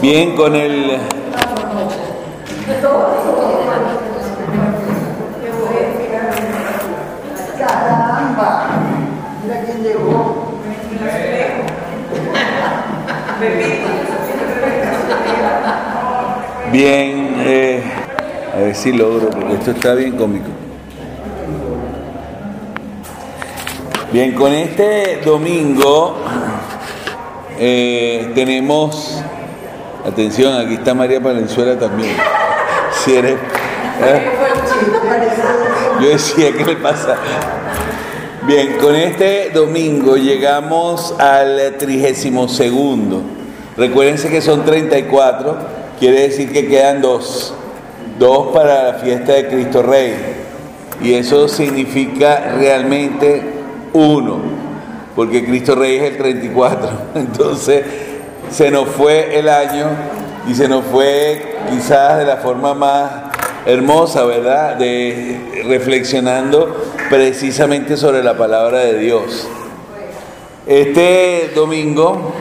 Bien, con el... Caramba, mira quién llegó. Bien, eh, a ver si logro, porque esto está bien cómico. Bien, con este domingo eh, tenemos, atención, aquí está María Palenzuela también. Si eres, ¿eh? Yo decía, ¿qué le pasa? Bien, con este domingo llegamos al trigésimo segundo. Recuérdense que son 34, quiere decir que quedan dos. Dos para la fiesta de Cristo Rey. Y eso significa realmente uno, porque Cristo Rey es el 34. Entonces se nos fue el año y se nos fue quizás de la forma más hermosa, ¿verdad? De reflexionando precisamente sobre la palabra de Dios. Este domingo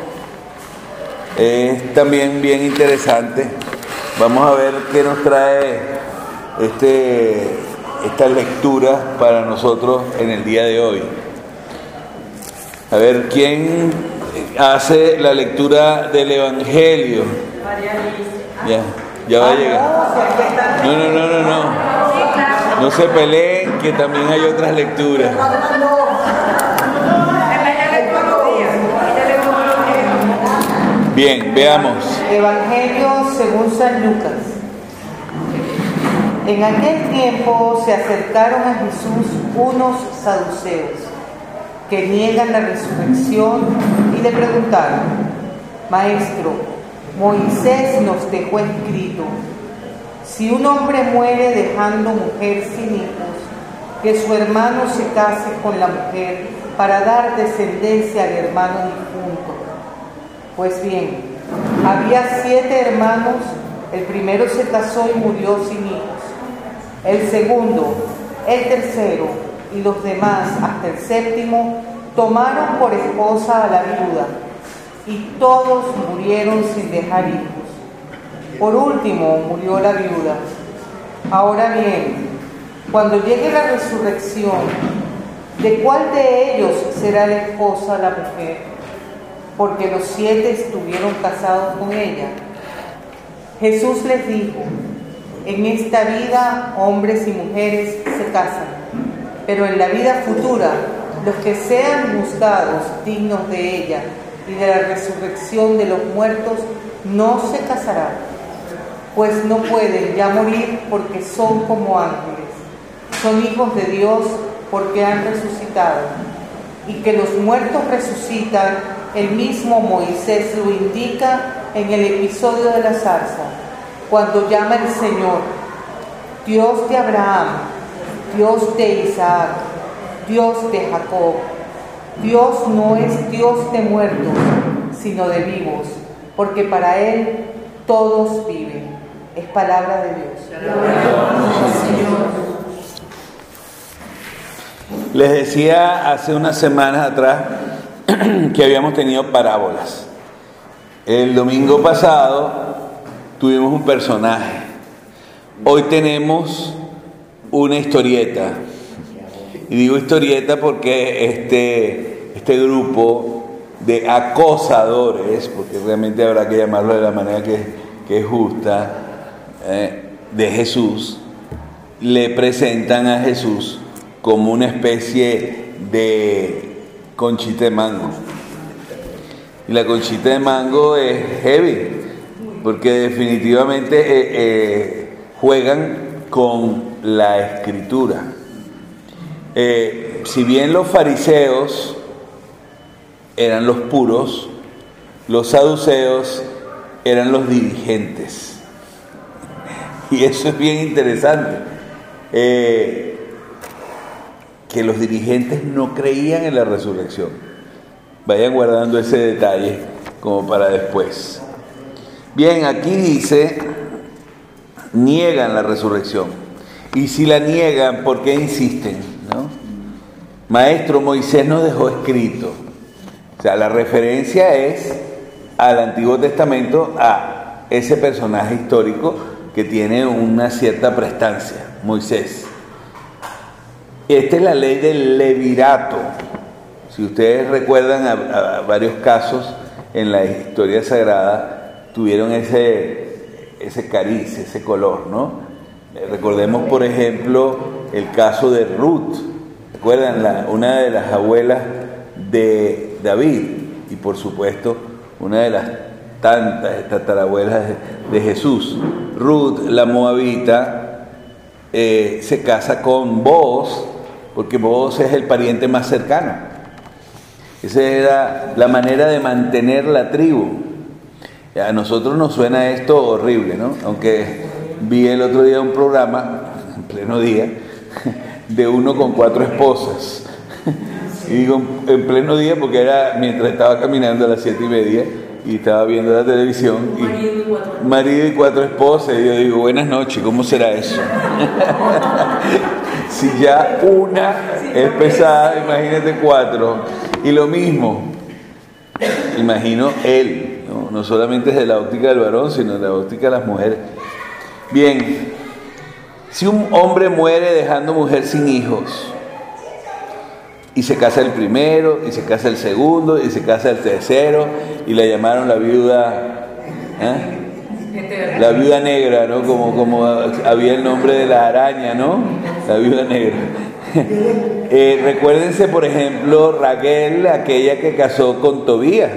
es también bien interesante. Vamos a ver qué nos trae este, esta lectura para nosotros en el día de hoy. A ver, ¿quién hace la lectura del Evangelio? Ya, ya va a llegar. No, no, no, no, no. No se peleen, que también hay otras lecturas. Bien, veamos. Evangelio según San Lucas. En aquel tiempo se acercaron a Jesús unos saduceos que niegan la resurrección y le preguntaron, Maestro, Moisés nos dejó escrito, si un hombre muere dejando mujer sin hijos, que su hermano se case con la mujer para dar descendencia al hermano difunto. Pues bien, había siete hermanos, el primero se casó y murió sin hijos, el segundo, el tercero y los demás hasta el séptimo tomaron por esposa a la viuda y todos murieron sin dejar hijos. Por último murió la viuda. Ahora bien, cuando llegue la resurrección, ¿de cuál de ellos será la esposa la mujer? Porque los siete estuvieron casados con ella. Jesús les dijo, en esta vida hombres y mujeres se casan, pero en la vida futura los que sean juzgados dignos de ella y de la resurrección de los muertos no se casarán pues no pueden ya morir porque son como ángeles. Son hijos de Dios porque han resucitado. Y que los muertos resucitan, el mismo Moisés lo indica en el episodio de la zarza, cuando llama el Señor, Dios de Abraham, Dios de Isaac, Dios de Jacob. Dios no es Dios de muertos, sino de vivos, porque para Él todos viven. Es palabra de Dios. Les decía hace unas semanas atrás que habíamos tenido parábolas. El domingo pasado tuvimos un personaje. Hoy tenemos una historieta. Y digo historieta porque este, este grupo de acosadores, porque realmente habrá que llamarlo de la manera que, que es justa, eh, de Jesús le presentan a Jesús como una especie de conchita de mango. Y la conchita de mango es heavy, porque definitivamente eh, eh, juegan con la escritura. si bien los fariseos eran los puros, los saduceos eran los dirigentes. Y eso es bien interesante. Eh, que los dirigentes no creían en la resurrección. Vayan guardando ese detalle como para después. Bien, aquí dice, niegan la resurrección. Y si la niegan, ¿por qué insisten? Maestro, Moisés nos dejó escrito. O sea, la referencia es al Antiguo Testamento a ese personaje histórico que tiene una cierta prestancia, Moisés. Esta es la ley del levirato. Si ustedes recuerdan a, varios casos en la historia sagrada, tuvieron ese, ese cariz, ese color, ¿no? Eh, recordemos, por ejemplo, el caso de Ruth. ¿Recuerdan? Una de las abuelas de David y, por supuesto, una de las tantas tatarabuelas de, Jesús. Ruth, la moabita, eh, se casa con Boaz, porque Boaz es el pariente más cercano. Esa era la manera de mantener la tribu. A nosotros nos suena esto horrible, ¿no? Aunque vi el otro día un programa, en pleno día, de uno con cuatro esposas. Y digo en pleno día porque era mientras estaba caminando a las siete y media y estaba viendo la televisión. Y marido y cuatro, marido y cuatro esposas. Y yo digo, buenas noches, ¿cómo será eso? si ya una es pesada, imagínate cuatro. Y lo mismo, imagino él, ¿no? solamente desde la óptica del varón, sino de la óptica de las mujeres. Bien, si un hombre muere dejando mujer sin hijos, y se casa el primero, y se casa el segundo, y se casa el tercero, y la llamaron la viuda, ¿eh? la viuda negra, ¿no? Como, como había el nombre de la araña, ¿no? La viuda negra. Eh, recuérdense, por ejemplo, Raquel, aquella que casó con Tobías.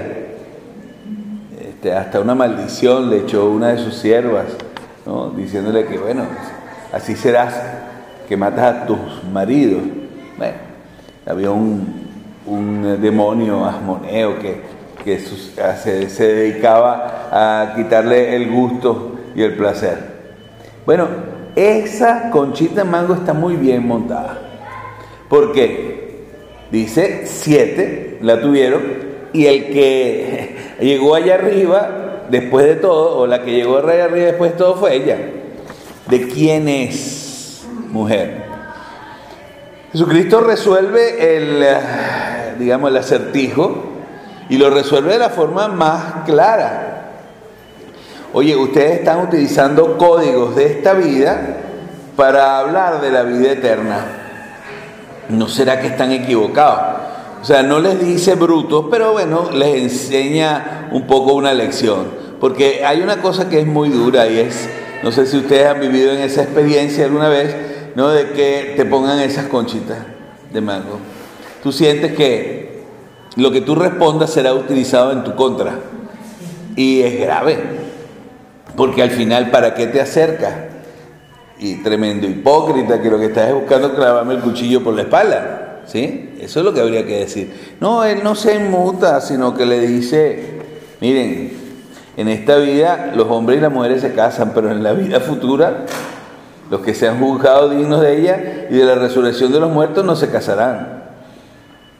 Hasta una maldición le echó una de sus siervas, diciéndole que, bueno, así serás, que matas a tus maridos. Bueno, había un, demonio asmoneo que, que se, se dedicaba a quitarle el gusto y el placer. Bueno, esa conchita mango está muy bien montada. ¿Por qué? Dice, siete la tuvieron y el que llegó allá arriba, después de todo, o la que llegó allá arriba después de todo fue ella. ¿De quién es mujer? Jesucristo resuelve el, digamos, el acertijo y lo resuelve de la forma más clara. Oye, ustedes están utilizando códigos de esta vida para hablar de la vida eterna. ¿no será que están equivocados? O sea, no les dice brutos, pero bueno, les enseña un poco una lección. Porque hay una cosa que es muy dura y es, no sé si ustedes han vivido en esa experiencia alguna vez, ¿no? De que te pongan esas conchitas de mango. Tú sientes que lo que tú respondas será utilizado en tu contra. Y es grave. Porque al final, ¿para qué te acercas? y tremendo hipócrita que lo que estás es buscando clavarme el cuchillo por la espalda. ¿Sí? Eso es lo que habría que decir. No, él no se inmuta, sino que le dice, miren, en esta vida los hombres y las mujeres se casan, pero en la vida futura los que se han juzgado dignos de ella y de la resurrección de los muertos no se casarán.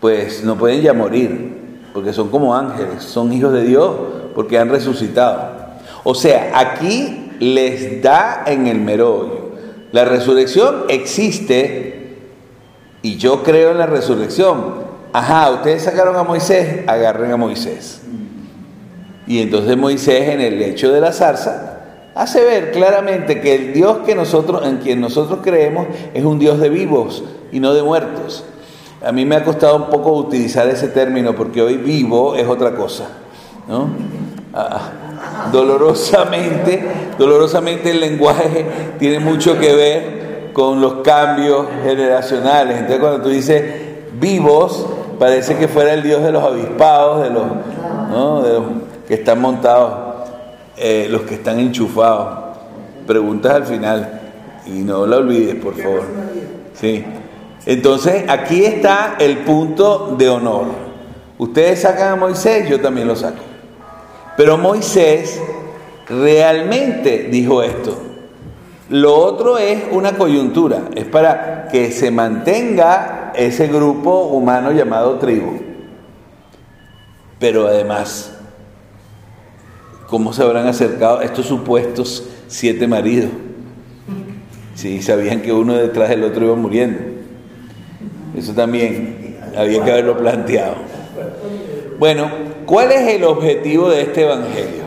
Pues no pueden ya morir, porque son como ángeles, son hijos de Dios, porque han resucitado. O sea, aquí les da en el merollo la resurrección existe y yo creo en la resurrección. Ajá, ustedes sacaron a Moisés, agarren a Moisés. Y entonces Moisés en el lecho de la zarza hace ver claramente que el Dios que nosotros, en quien nosotros creemos es un Dios de vivos y no de muertos. A mí me ha costado un poco utilizar ese término porque hoy vivo es otra cosa. ¿no? Ah, dolorosamente, dolorosamente el lenguaje tiene mucho que ver con los cambios generacionales. Entonces cuando tú dices vivos, parece que fuera el Dios de los avispados, de los, de los que están montados, eh, los que están enchufados. Preguntas al final y no la olvides, por favor. Sí. Entonces aquí está el punto de honor. Ustedes sacan a Moisés, yo también lo saco. Pero Moisés realmente dijo esto. Lo otro es una coyuntura, es para que se mantenga ese grupo humano llamado tribu. Pero además, ¿cómo se habrán acercado estos supuestos siete maridos? Si sabían que uno detrás del otro iba muriendo. Eso también había que haberlo planteado. Bueno, ¿cuál es el objetivo de este Evangelio?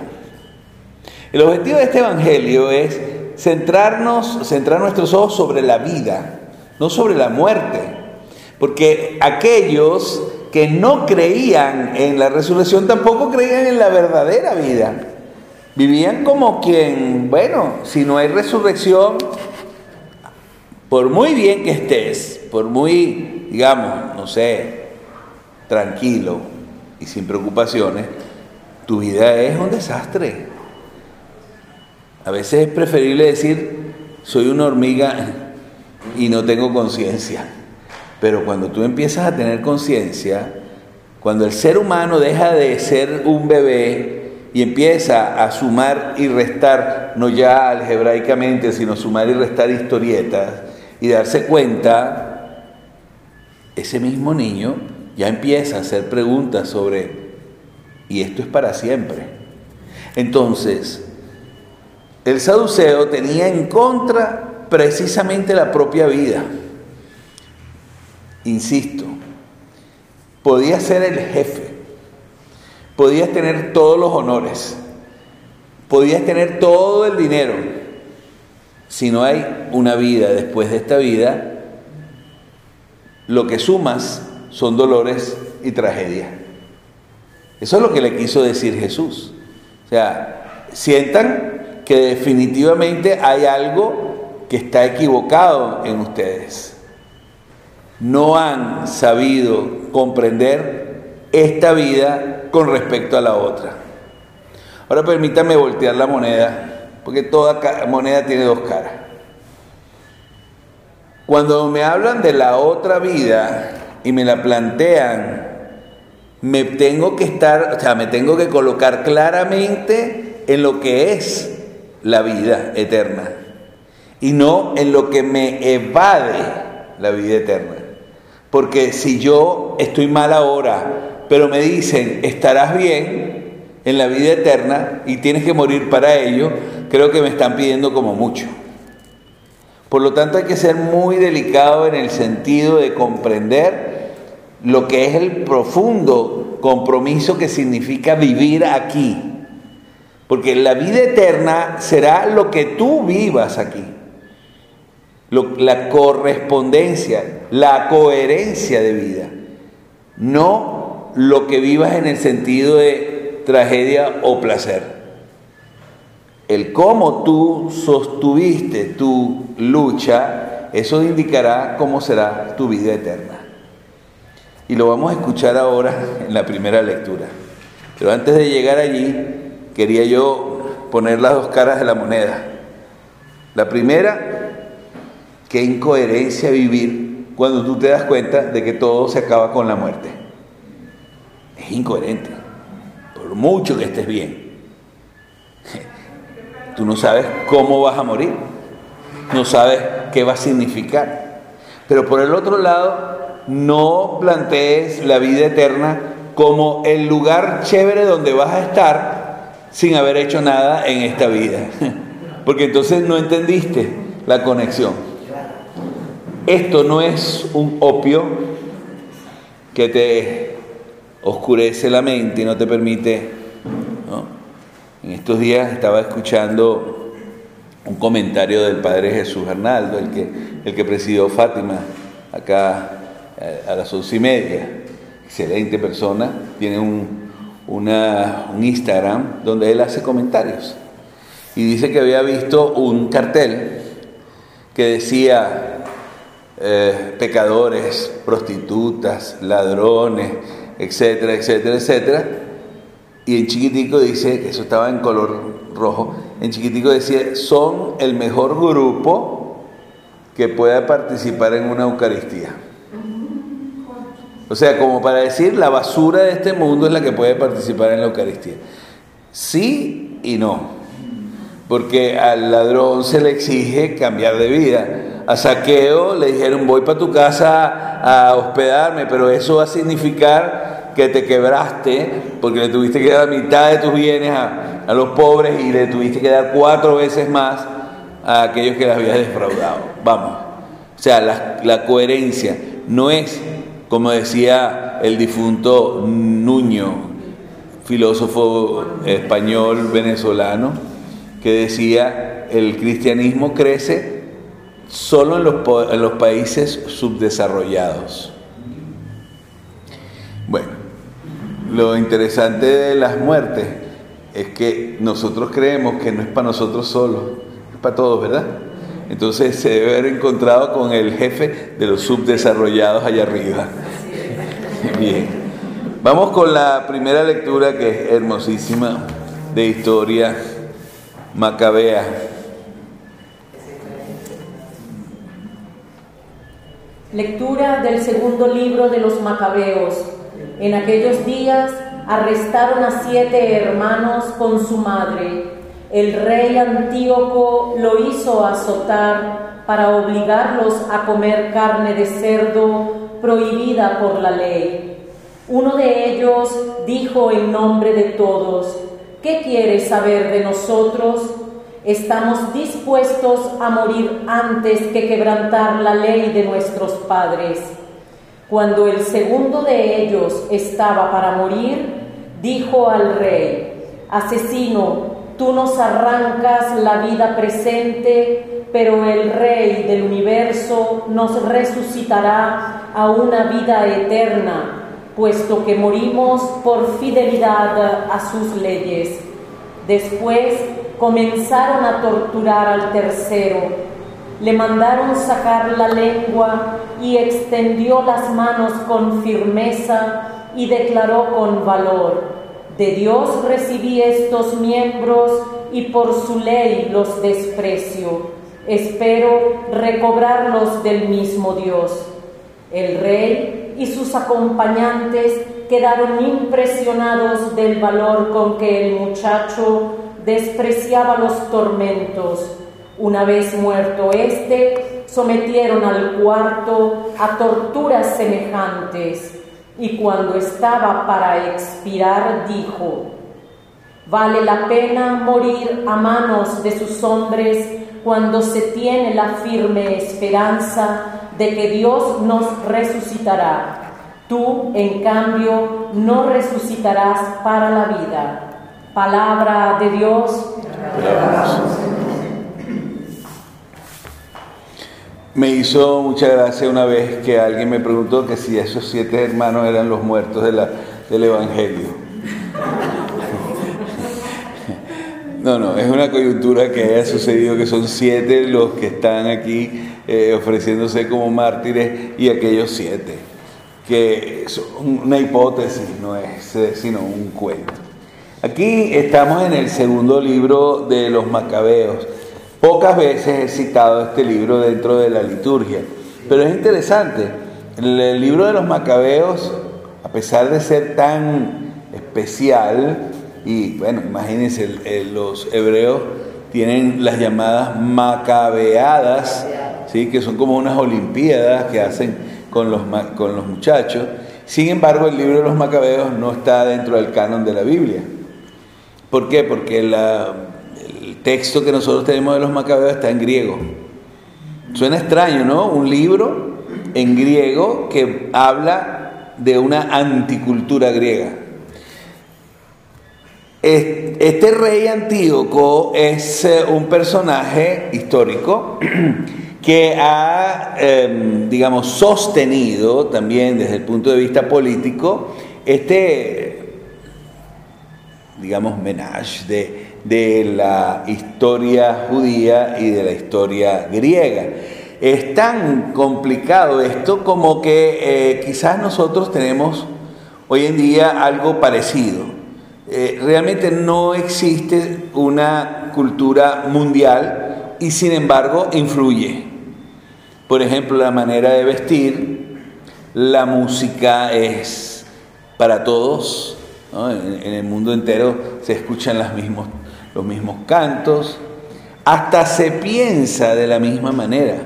El objetivo de este Evangelio es centrarnos, centrar nuestros ojos sobre la vida, no sobre la muerte. Porque aquellos que no creían en la resurrección tampoco creían en la verdadera vida. Vivían como quien, bueno, si no hay resurrección, por muy bien que estés, por muy, digamos, no sé, tranquilo y sin preocupaciones, tu vida es un desastre. A veces es preferible decir, soy una hormiga y no tengo conciencia. Pero cuando tú empiezas a tener conciencia, cuando el ser humano deja de ser un bebé y empieza a sumar y restar, no ya algebraicamente, sino sumar y restar historietas, y darse cuenta, ese mismo niño ya empieza a hacer preguntas sobre, y esto es para siempre. Entonces, el saduceo tenía en contra precisamente la propia vida. Insisto, podía ser el jefe, podías tener todos los honores, podías tener todo el dinero. Si no hay una vida después de esta vida, lo que sumas son dolores y tragedia. Eso es lo que le quiso decir Jesús. O sea, sientan que definitivamente hay algo que está equivocado en ustedes no han sabido comprender esta vida con respecto a la otra. Ahora permítame voltear la moneda, porque toda moneda tiene dos caras. Cuando me hablan de la otra vida y me la plantean, me tengo que estar, o sea, me tengo que colocar claramente en lo que es la vida eterna y no en lo que me evade la vida eterna. Porque si yo estoy mal ahora, pero me dicen, estarás bien en la vida eterna y tienes que morir para ello, creo que me están pidiendo como mucho. Por lo tanto hay que ser muy delicado en el sentido de comprender lo que es el profundo compromiso que significa vivir aquí. Porque la vida eterna será lo que tú vivas aquí la correspondencia, la coherencia de vida, no lo que vivas en el sentido de tragedia o placer. El cómo tú sostuviste tu lucha, eso indicará cómo será tu vida eterna. Y lo vamos a escuchar ahora en la primera lectura. Pero antes de llegar allí, quería yo poner las dos caras de la moneda. La primera Qué incoherencia vivir cuando tú te das cuenta de que todo se acaba con la muerte. Es incoherente, por mucho que estés bien. Tú no sabes cómo vas a morir, no sabes qué va a significar. Pero por el otro lado, no plantees la vida eterna como el lugar chévere donde vas a estar sin haber hecho nada en esta vida. Porque entonces no entendiste la conexión. Esto no es un opio que te oscurece la mente y no te permite. En estos días estaba escuchando un comentario del Padre Jesús Arnaldo, el que, el que presidió Fátima acá eh, a las once y media. Excelente persona, tiene un, un Instagram donde él hace comentarios. Y dice que había visto un cartel que decía eh, pecadores, prostitutas, ladrones, etcétera, etcétera, etcétera. Y en chiquitico dice, eso estaba en color rojo, en chiquitico decía, son el mejor grupo que pueda participar en una Eucaristía. O sea, como para decir, la basura de este mundo es la que puede participar en la Eucaristía. Sí y no, porque al ladrón se le exige cambiar de vida a Saqueo le dijeron voy para tu casa a hospedarme, pero eso va a significar que te quebraste porque le tuviste que dar mitad de tus bienes a, los pobres y le tuviste que dar cuatro veces más a aquellos que les habías defraudado. Vamos. O sea, la coherencia no es, como decía el difunto Nuño, filósofo español venezolano, que decía el cristianismo crece solo en los, en los países subdesarrollados. Bueno, lo interesante de las muertes es que nosotros creemos que no es para nosotros solos, es para todos, ¿verdad? Entonces se debe haber encontrado con el jefe de los subdesarrollados allá arriba. Bien. Vamos con la primera lectura que es hermosísima de historia macabea. Lectura del segundo libro de los macabeos. En aquellos días arrestaron a siete hermanos con su madre. El rey Antíoco lo hizo azotar para obligarlos a comer carne de cerdo prohibida por la ley. Uno de ellos dijo en nombre de todos, ¿qué quieres saber de nosotros? Estamos dispuestos a morir antes que quebrantar la ley de nuestros padres. Cuando el segundo de ellos estaba para morir, dijo al rey, Asesino, tú nos arrancas la vida presente, pero el rey del universo nos resucitará a una vida eterna, puesto que morimos por fidelidad a sus leyes. Después comenzaron a torturar al tercero le mandaron sacar la lengua y extendió las manos con firmeza y declaró con valor, de Dios recibí estos miembros y por su ley los desprecio. Espero recobrarlos del mismo Dios. El rey y sus acompañantes quedaron impresionados del valor con que el muchacho despreciaba los tormentos una vez muerto éste, sometieron al cuarto a torturas semejantes y cuando estaba para expirar dijo, vale la pena morir a manos de sus hombres cuando se tiene la firme esperanza de que Dios nos resucitará. Tú, en cambio, no resucitarás para la vida. Palabra de Dios. Me hizo mucha gracia una vez que alguien me preguntó que si esos siete hermanos eran los muertos del Evangelio. No, no, es una coyuntura que haya sucedido que son siete los que están aquí eh, ofreciéndose como mártires y aquellos siete, que es una hipótesis, no es eh, sino un cuento. Aquí estamos en el segundo libro de los macabeos. Pocas veces he citado este libro dentro de la liturgia, pero es interesante. El libro de los macabeos, a pesar de ser tan especial, y bueno, imagínense, los hebreos tienen las llamadas macabeadas, ¿sí? que son como unas olimpiadas que hacen con los, con los muchachos. Sin embargo, el libro de los macabeos no está dentro del canon de la Biblia. ¿Por qué? Porque la, texto que nosotros tenemos de los macabeos está en griego. Suena extraño, ¿no? Un libro en griego que habla de una anticultura griega. Este rey Antíoco es eh, un personaje histórico que ha, em, digamos, sostenido también desde el punto de vista político este, digamos, menage de de la historia judía y de la historia griega. Es tan complicado esto como que eh, quizás nosotros tenemos hoy en día algo parecido. Eh, realmente no existe una cultura mundial y sin embargo influye. Por ejemplo, la manera de vestir, la música es para todos, en, en, el mundo entero se escuchan las mismas los mismos cantos, hasta se piensa de la misma manera.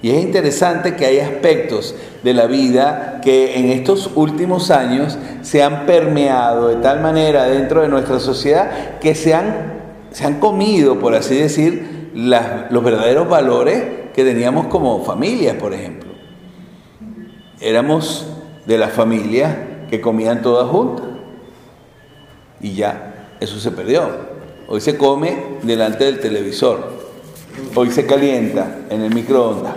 Y es interesante que hay aspectos de la vida que en estos últimos años se han permeado de tal manera dentro de nuestra sociedad que se han, se han comido, por así decir, los verdaderos valores que teníamos como familia, por ejemplo. Éramos de las familias que comían todas juntas. Y ya, eso se perdió. Hoy se come delante del televisor. Hoy se calienta en el microondas.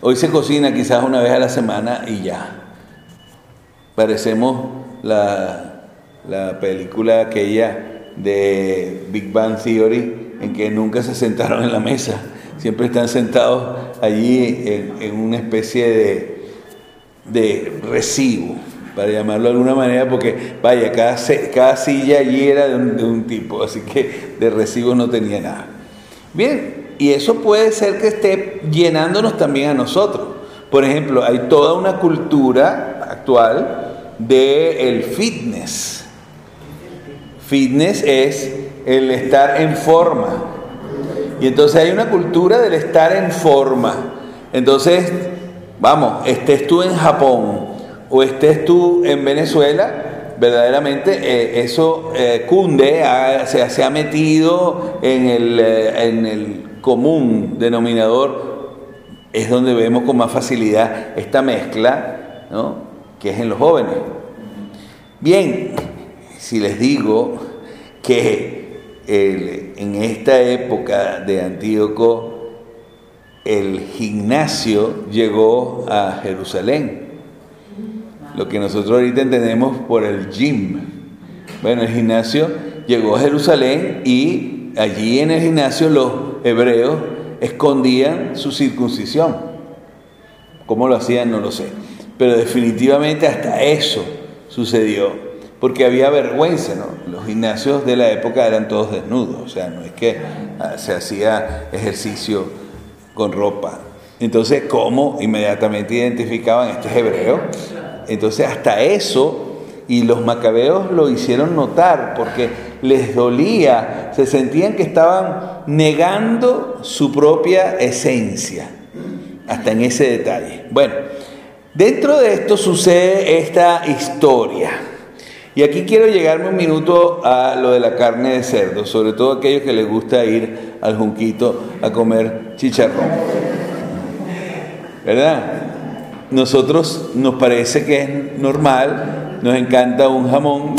Hoy se cocina quizás una vez a la semana y ya. Parecemos la, la película aquella de Big Bang Theory en que nunca se sentaron en la mesa. Siempre están sentados allí en, en una especie de, de recibo, para llamarlo de alguna manera, porque vaya, cada, cada silla allí era de un, de tipo, así que de recibo no tenía nada. Bien, y eso puede ser que esté llenándonos también a nosotros. Por ejemplo, hay toda una cultura actual del fitness. Fitness es el estar en forma. Y entonces hay una cultura del estar en forma. Entonces, vamos, estés tú en Japón o estés tú en Venezuela, verdaderamente eh, eso eh, cunde, se, se ha metido en el, eh, en el común denominador, es donde vemos con más facilidad esta mezcla, ¿no? que es en los jóvenes. Bien, si les digo que en esta época de Antíoco el gimnasio llegó a Jerusalén, lo que nosotros ahorita entendemos por el gym. Bueno, el gimnasio llegó a Jerusalén y allí en el gimnasio los hebreos escondían su circuncisión. ¿Cómo lo hacían? No lo sé. Pero definitivamente hasta eso sucedió. Porque había vergüenza, ¿no? Los gimnasios de la época eran todos desnudos. O sea, no es que ah, se hacía ejercicio con ropa. Entonces, ¿cómo inmediatamente identificaban este es hebreo? Entonces, hasta eso, y los macabeos lo hicieron notar porque les dolía, se sentían que estaban negando su propia esencia, hasta en ese detalle. Bueno, dentro de esto sucede esta historia. Y aquí quiero llegarme un minuto a lo de la carne de cerdo, sobre todo aquellos que les gusta ir al junquito a comer chicharrón. ¿Verdad? Nosotros nos parece que es normal, nos encanta un jamón,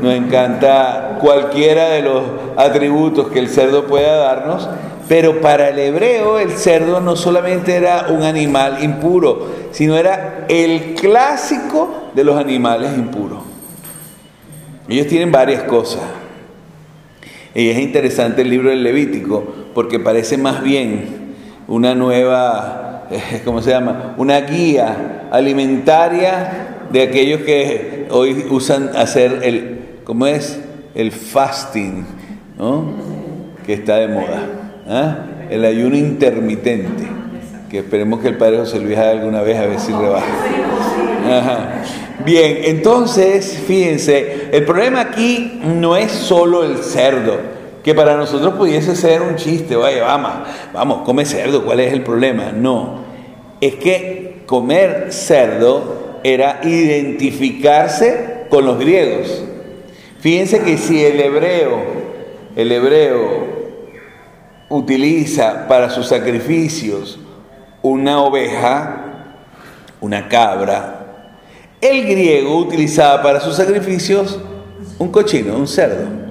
nos encanta cualquiera de los atributos que el cerdo pueda darnos, pero para el hebreo el cerdo no solamente era un animal impuro, sino era el clásico de los animales impuros. Ellos tienen varias cosas. Y es interesante el libro del Levítico porque parece más bien una nueva, ¿cómo se llama? Una guía alimentaria de aquellos que hoy usan hacer el, ¿cómo es? El fasting, ¿no? Que está de moda. ¿ah? El ayuno intermitente, que esperemos que el Padre José Luis haga alguna vez a ver si rebaja. Bien, entonces, fíjense, el problema aquí no es solo el cerdo, que para nosotros pudiese ser un chiste, vaya, vamos, vamos, come cerdo, ¿cuál es el problema? No, es que comer cerdo era identificarse con los griegos. Fíjense que si el hebreo, el hebreo utiliza para sus sacrificios una oveja, una cabra, el griego utilizaba para sus sacrificios un cochino, un cerdo.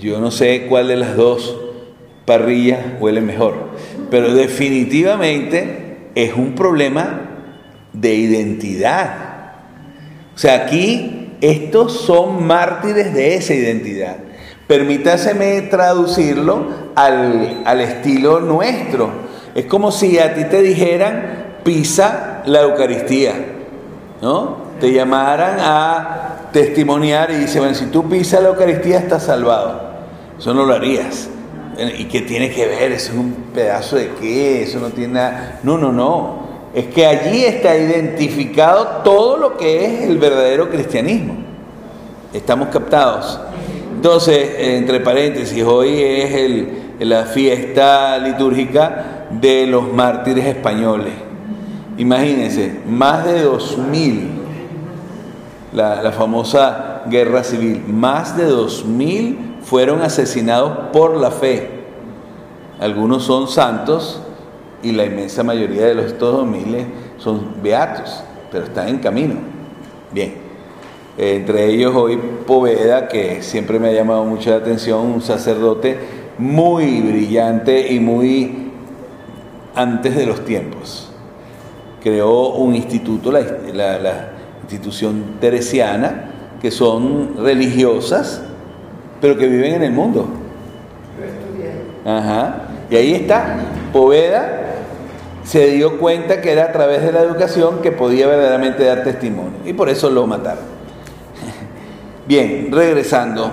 Yo no sé cuál de las dos parrillas huele mejor, pero definitivamente es un problema de identidad. O sea, aquí estos son mártires de esa identidad. Permítaseme traducirlo al, al estilo nuestro. Es como si a ti te dijeran, pisa la Eucaristía, ¿no? Te llamaran a testimoniar y dice, bueno, si tú pisas la Eucaristía estás salvado. Eso no lo harías. ¿Y qué tiene que ver? Eso es un pedazo de qué, eso no tiene nada. No, no, no. Es que allí está identificado todo lo que es el verdadero cristianismo. Estamos captados. Entonces, entre paréntesis, hoy es el, la fiesta litúrgica de los mártires españoles. Imagínense, más de 2.000, la, la famosa guerra civil, más de 2.000 fueron asesinados por la fe. Algunos son santos y la inmensa mayoría de los estos 2.000 son beatos, pero están en camino. Bien. entre ellos hoy Poveda, que siempre me ha llamado mucho la atención, un sacerdote muy brillante y muy antes de los tiempos. Creó un instituto, la institución teresiana, que son religiosas, pero que viven en el mundo. Ajá. Y ahí está, Poveda se dio cuenta que era a través de la educación que podía verdaderamente dar testimonio. Y por eso lo mataron. Bien, regresando.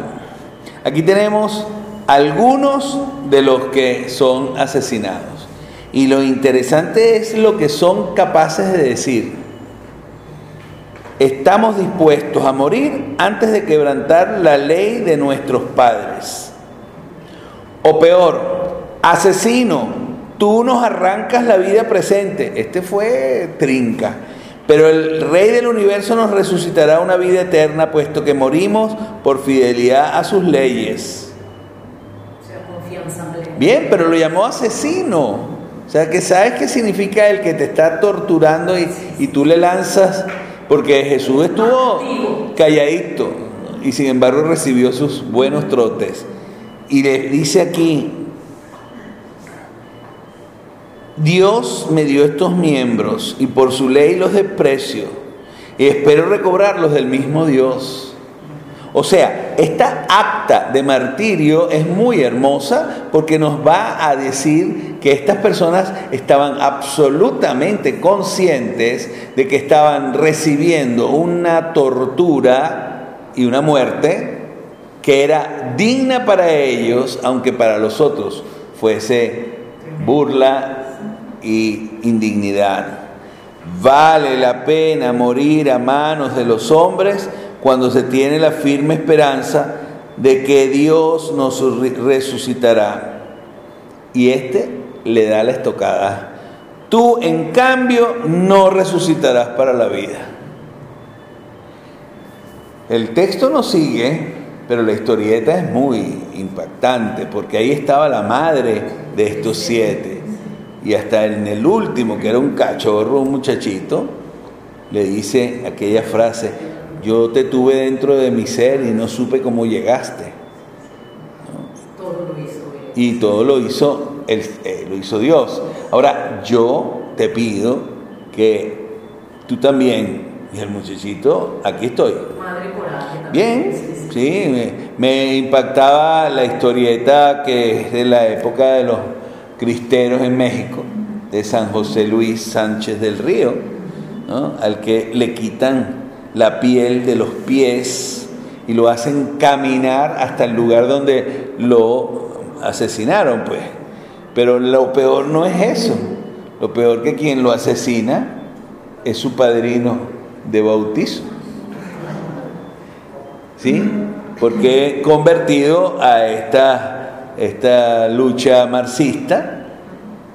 Aquí tenemos algunos de los que son asesinados. Y lo interesante es lo que son capaces de decir. Estamos dispuestos a morir antes de quebrantar la ley de nuestros padres. O peor, asesino, tú nos arrancas la vida presente. Este fue trinca. Pero el Rey del universo nos resucitará una vida eterna, puesto que morimos por fidelidad a sus leyes. Bien, pero lo llamó asesino. O sea, que sabes qué significa el que te está torturando y, y tú le lanzas, porque Jesús estuvo calladito y sin embargo recibió sus buenos trotes. Y le dice aquí, Dios me dio estos miembros y por su ley los desprecio y espero recobrarlos del mismo Dios. O sea, esta acta de martirio es muy hermosa porque nos va a decir que estas personas estaban absolutamente conscientes de que estaban recibiendo una tortura y una muerte que era digna para ellos, aunque para los otros fuese burla y indignidad. Vale la pena morir a manos de los hombres cuando se tiene la firme esperanza de que Dios nos re- resucitará. Y este le da la estocada. Tú, en cambio, no resucitarás para la vida. El texto no sigue, pero la historieta es muy impactante, porque ahí estaba la madre de estos siete. Y hasta en el último, que era un cachorro, un muchachito, le dice aquella frase, yo te tuve dentro de mi ser y no supe cómo llegaste. Todo lo hizo. Y todo lo hizo, el- eh, lo hizo Dios. Ahora, yo te pido que tú también, y el muchachito, aquí estoy. Madre coraje también. Bien, Sí, me, me impactaba la historieta que es de la época de los cristeros en México, de San José Luis Sánchez del Río, ¿no? al que le quitan la piel de los pies y lo hacen caminar hasta el lugar donde lo asesinaron, pues. Pero lo peor no es eso, lo peor que quien lo asesina es su padrino de bautizo. ¿sí? Porque convertido a esta, esta lucha marxista,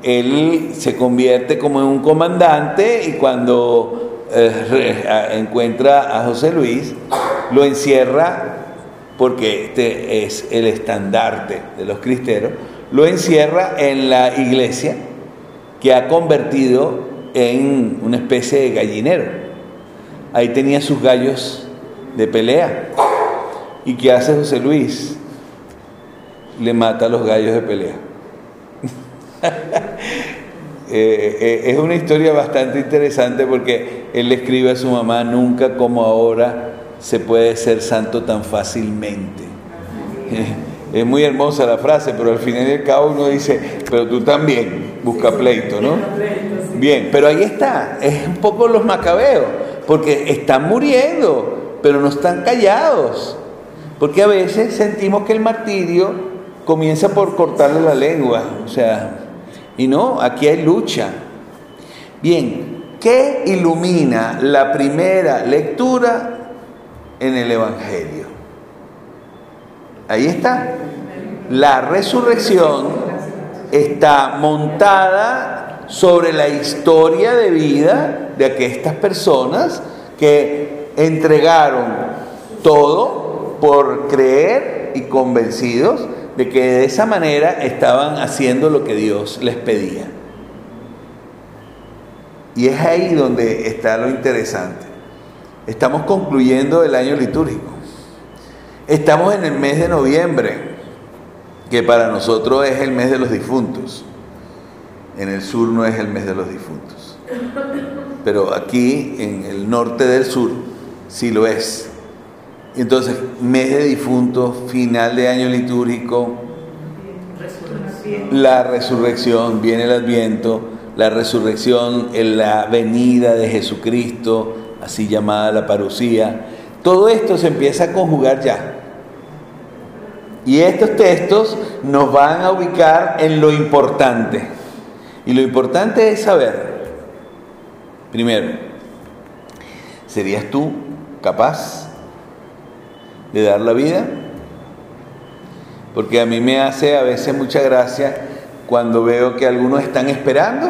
él se convierte como en un comandante y cuando eh, encuentra a José Luis, lo encierra, porque este es el estandarte de los cristeros, lo encierra en la iglesia que ha convertido en una especie de gallinero. Ahí tenía sus gallos de pelea. ¿Y qué hace José Luis? Le mata a los gallos de pelea. Eh, eh, es una historia bastante interesante porque él le escribe a su mamá, nunca como ahora se puede ser santo tan fácilmente. Es muy hermosa la frase, pero al final y al cabo uno dice, pero tú también, busca pleito, ¿no? Bien, pero ahí está, es un poco los macabeos, porque están muriendo, pero no están callados. Porque a veces sentimos que el martirio comienza por cortarle la lengua, o sea, y no, aquí hay lucha. Bien, ¿qué ilumina la primera lectura en el Evangelio? Ahí está. La resurrección está montada sobre la historia de vida de estas personas que entregaron todo por creer y convencidos de que de esa manera estaban haciendo lo que Dios les pedía. Y es ahí donde está lo interesante. Estamos concluyendo el año litúrgico. Estamos en el mes de noviembre, que para nosotros es el mes de los difuntos. En el sur no es el mes de los difuntos. Pero aquí, en el norte del sur, sí lo es. Entonces, mes de difuntos, final de año litúrgico, la resurrección, viene el adviento, la resurrección, la venida de Jesucristo, así llamada la parucía. Todo esto se empieza a conjugar ya. Y estos textos nos van a ubicar en lo importante. Y lo importante es saber, primero, ¿serías tú capaz de dar la vida? Porque a mí me hace a veces mucha gracia cuando veo que algunos están esperando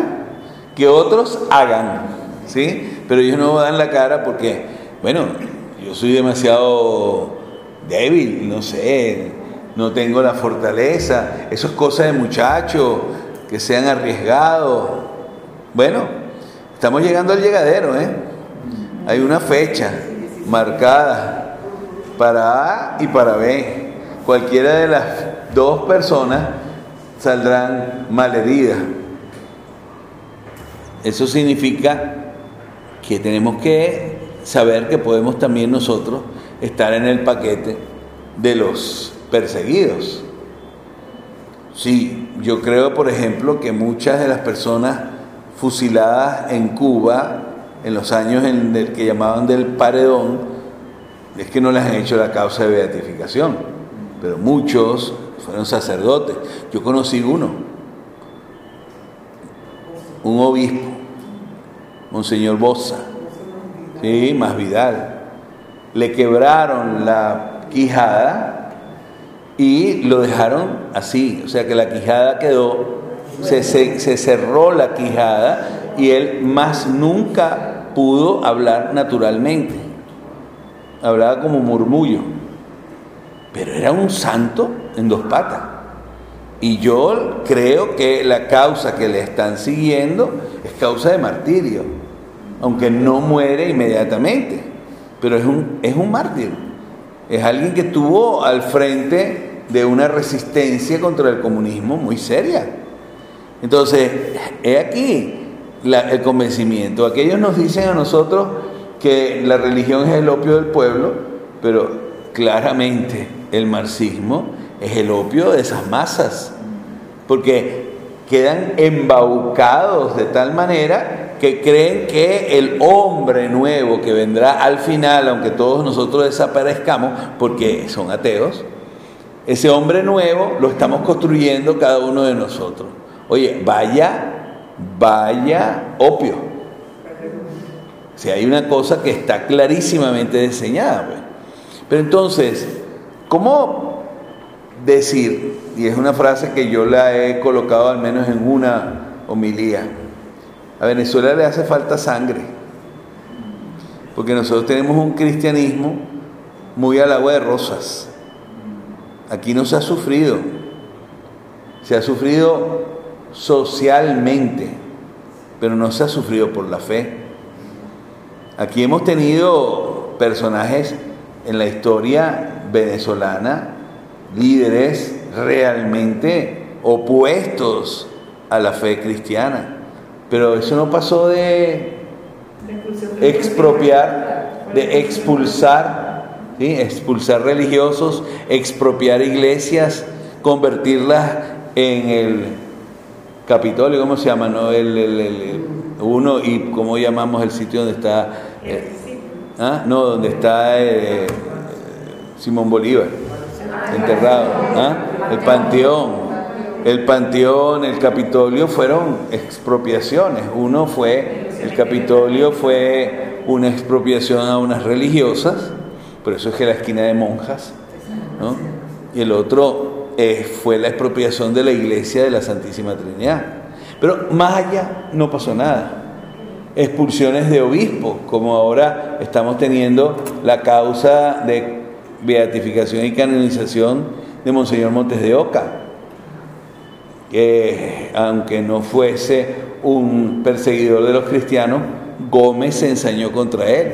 que otros hagan, ¿sí? Pero ellos no dan la cara porque, bueno, yo soy demasiado débil, no sé, no tengo la fortaleza, eso es cosa de muchachos que sean arriesgados. Bueno, estamos llegando al llegadero, ¿eh? Hay una fecha marcada para A y para B. Cualquiera de las dos personas saldrán malheridas. Eso significa que tenemos que saber que podemos también nosotros estar en el paquete de los perseguidos. Sí, yo creo, por ejemplo, que muchas de las personas fusiladas en Cuba en los años en el que llamaban del paredón, es que no les han hecho la causa de beatificación, pero muchos fueron sacerdotes. Yo conocí uno, un obispo, Monseñor Bosa, sí, más Vidal. Le quebraron la quijada y lo dejaron así, o sea que la quijada quedó, se, se cerró la quijada y él más nunca pudo hablar naturalmente. Hablaba como murmullo, pero era un santo en dos patas. Y yo creo que la causa que le están siguiendo es causa de martirio, aunque no muere inmediatamente, pero es un, es un mártir. Es alguien que estuvo al frente de una resistencia contra el comunismo muy seria. Entonces, he aquí el convencimiento. Aquellos nos dicen a nosotros que la religión es el opio del pueblo, pero claramente el marxismo es el opio de esas masas, porque quedan embaucados de tal manera que creen que el hombre nuevo que vendrá al final, aunque todos nosotros desaparezcamos porque son ateos, ese hombre nuevo lo estamos construyendo cada uno de nosotros. Oye, vaya, vaya opio. Si hay una cosa que está clarísimamente diseñada, pues. Pero entonces, ¿cómo decir? Y es una frase que yo la he colocado al menos en una homilía. A Venezuela le hace falta sangre, porque nosotros tenemos un cristianismo muy al agua de rosas. Aquí no se ha sufrido, se ha sufrido socialmente, pero no se ha sufrido por la fe. Aquí hemos tenido personajes en la historia venezolana, líderes realmente opuestos a la fe cristiana, pero eso no pasó de expropiar, de expulsar, ¿sí? expulsar religiosos, expropiar iglesias, convertirlas en el Capitolio, ¿cómo se llama? No? El, el, el, uno y cómo llamamos el sitio donde está, eh, ¿ah? no, donde está eh, Simón Bolívar, enterrado, ¿ah? el Panteón. El Panteón, el Capitolio fueron expropiaciones. Uno fue, el Capitolio fue una expropiación a unas religiosas, por eso es que la esquina de monjas, ¿no? Y el otro eh, fue la expropiación de la iglesia de la Santísima Trinidad. Pero más allá no pasó nada. Expulsiones de obispos, como ahora estamos teniendo la causa de beatificación y canonización de Monseñor Montes de Oca, que aunque no fuese un perseguidor de los cristianos, Gómez se ensañó contra él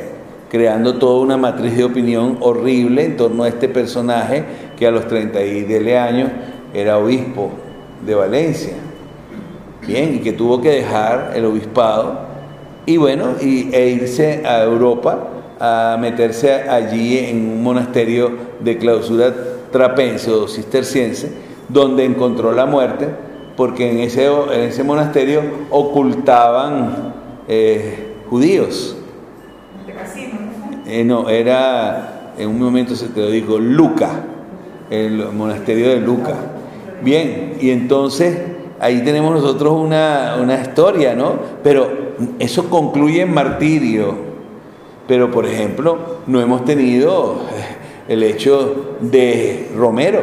creando toda una matriz de opinión horrible en torno a este personaje que a los 30 y años era obispo de Valencia. Bien, y que tuvo que dejar el obispado y bueno, y, e irse a Europa a meterse allí en un monasterio de clausura trapense o cisterciense, donde encontró la muerte, porque en ese, en ese monasterio ocultaban eh, judíos. Eh, no, era, en un momento se te lo digo, Luca, el monasterio de Luca. Bien, y entonces ahí tenemos nosotros una, una historia, ¿no? Pero eso concluye en martirio. Pero, por ejemplo, no hemos tenido el hecho de Romero,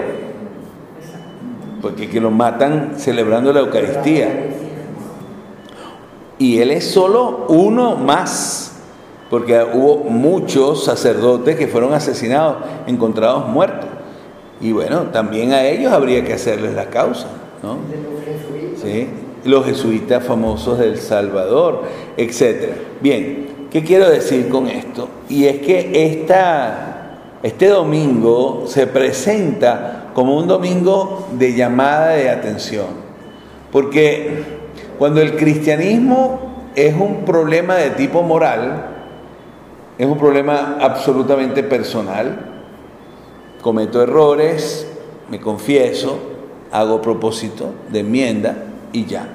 porque que lo matan celebrando la Eucaristía. Y él es solo uno más, porque hubo muchos sacerdotes que fueron asesinados, encontrados muertos. Y bueno, también a ellos habría que hacerles la causa, ¿no? Los jesuitas famosos del Salvador, etc. Bien, ¿qué quiero decir con esto? Y es que esta, este domingo se presenta como un domingo de llamada de atención, porque cuando el cristianismo es un problema de tipo moral, es un problema absolutamente personal, cometo errores, me confieso, hago propósito de enmienda y ya.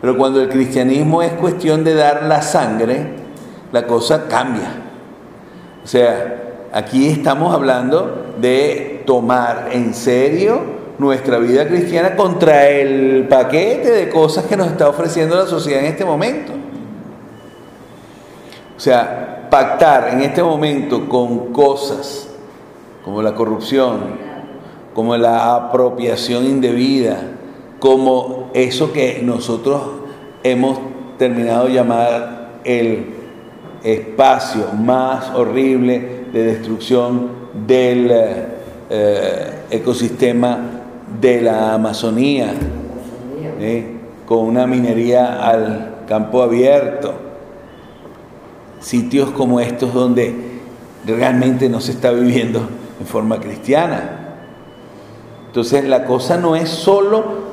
Pero cuando el cristianismo es cuestión de dar la sangre, la cosa cambia. O sea, aquí estamos hablando de tomar en serio nuestra vida cristiana contra el paquete de cosas que nos está ofreciendo la sociedad en este momento. O sea, pactar en este momento con cosas como la corrupción, como la apropiación indebida, como eso que nosotros hemos terminado de llamar el espacio más horrible de destrucción del eh, ecosistema de la Amazonía, ¿eh? con una minería al campo abierto, sitios como estos donde realmente no se está viviendo en forma cristiana. Entonces la cosa no es solo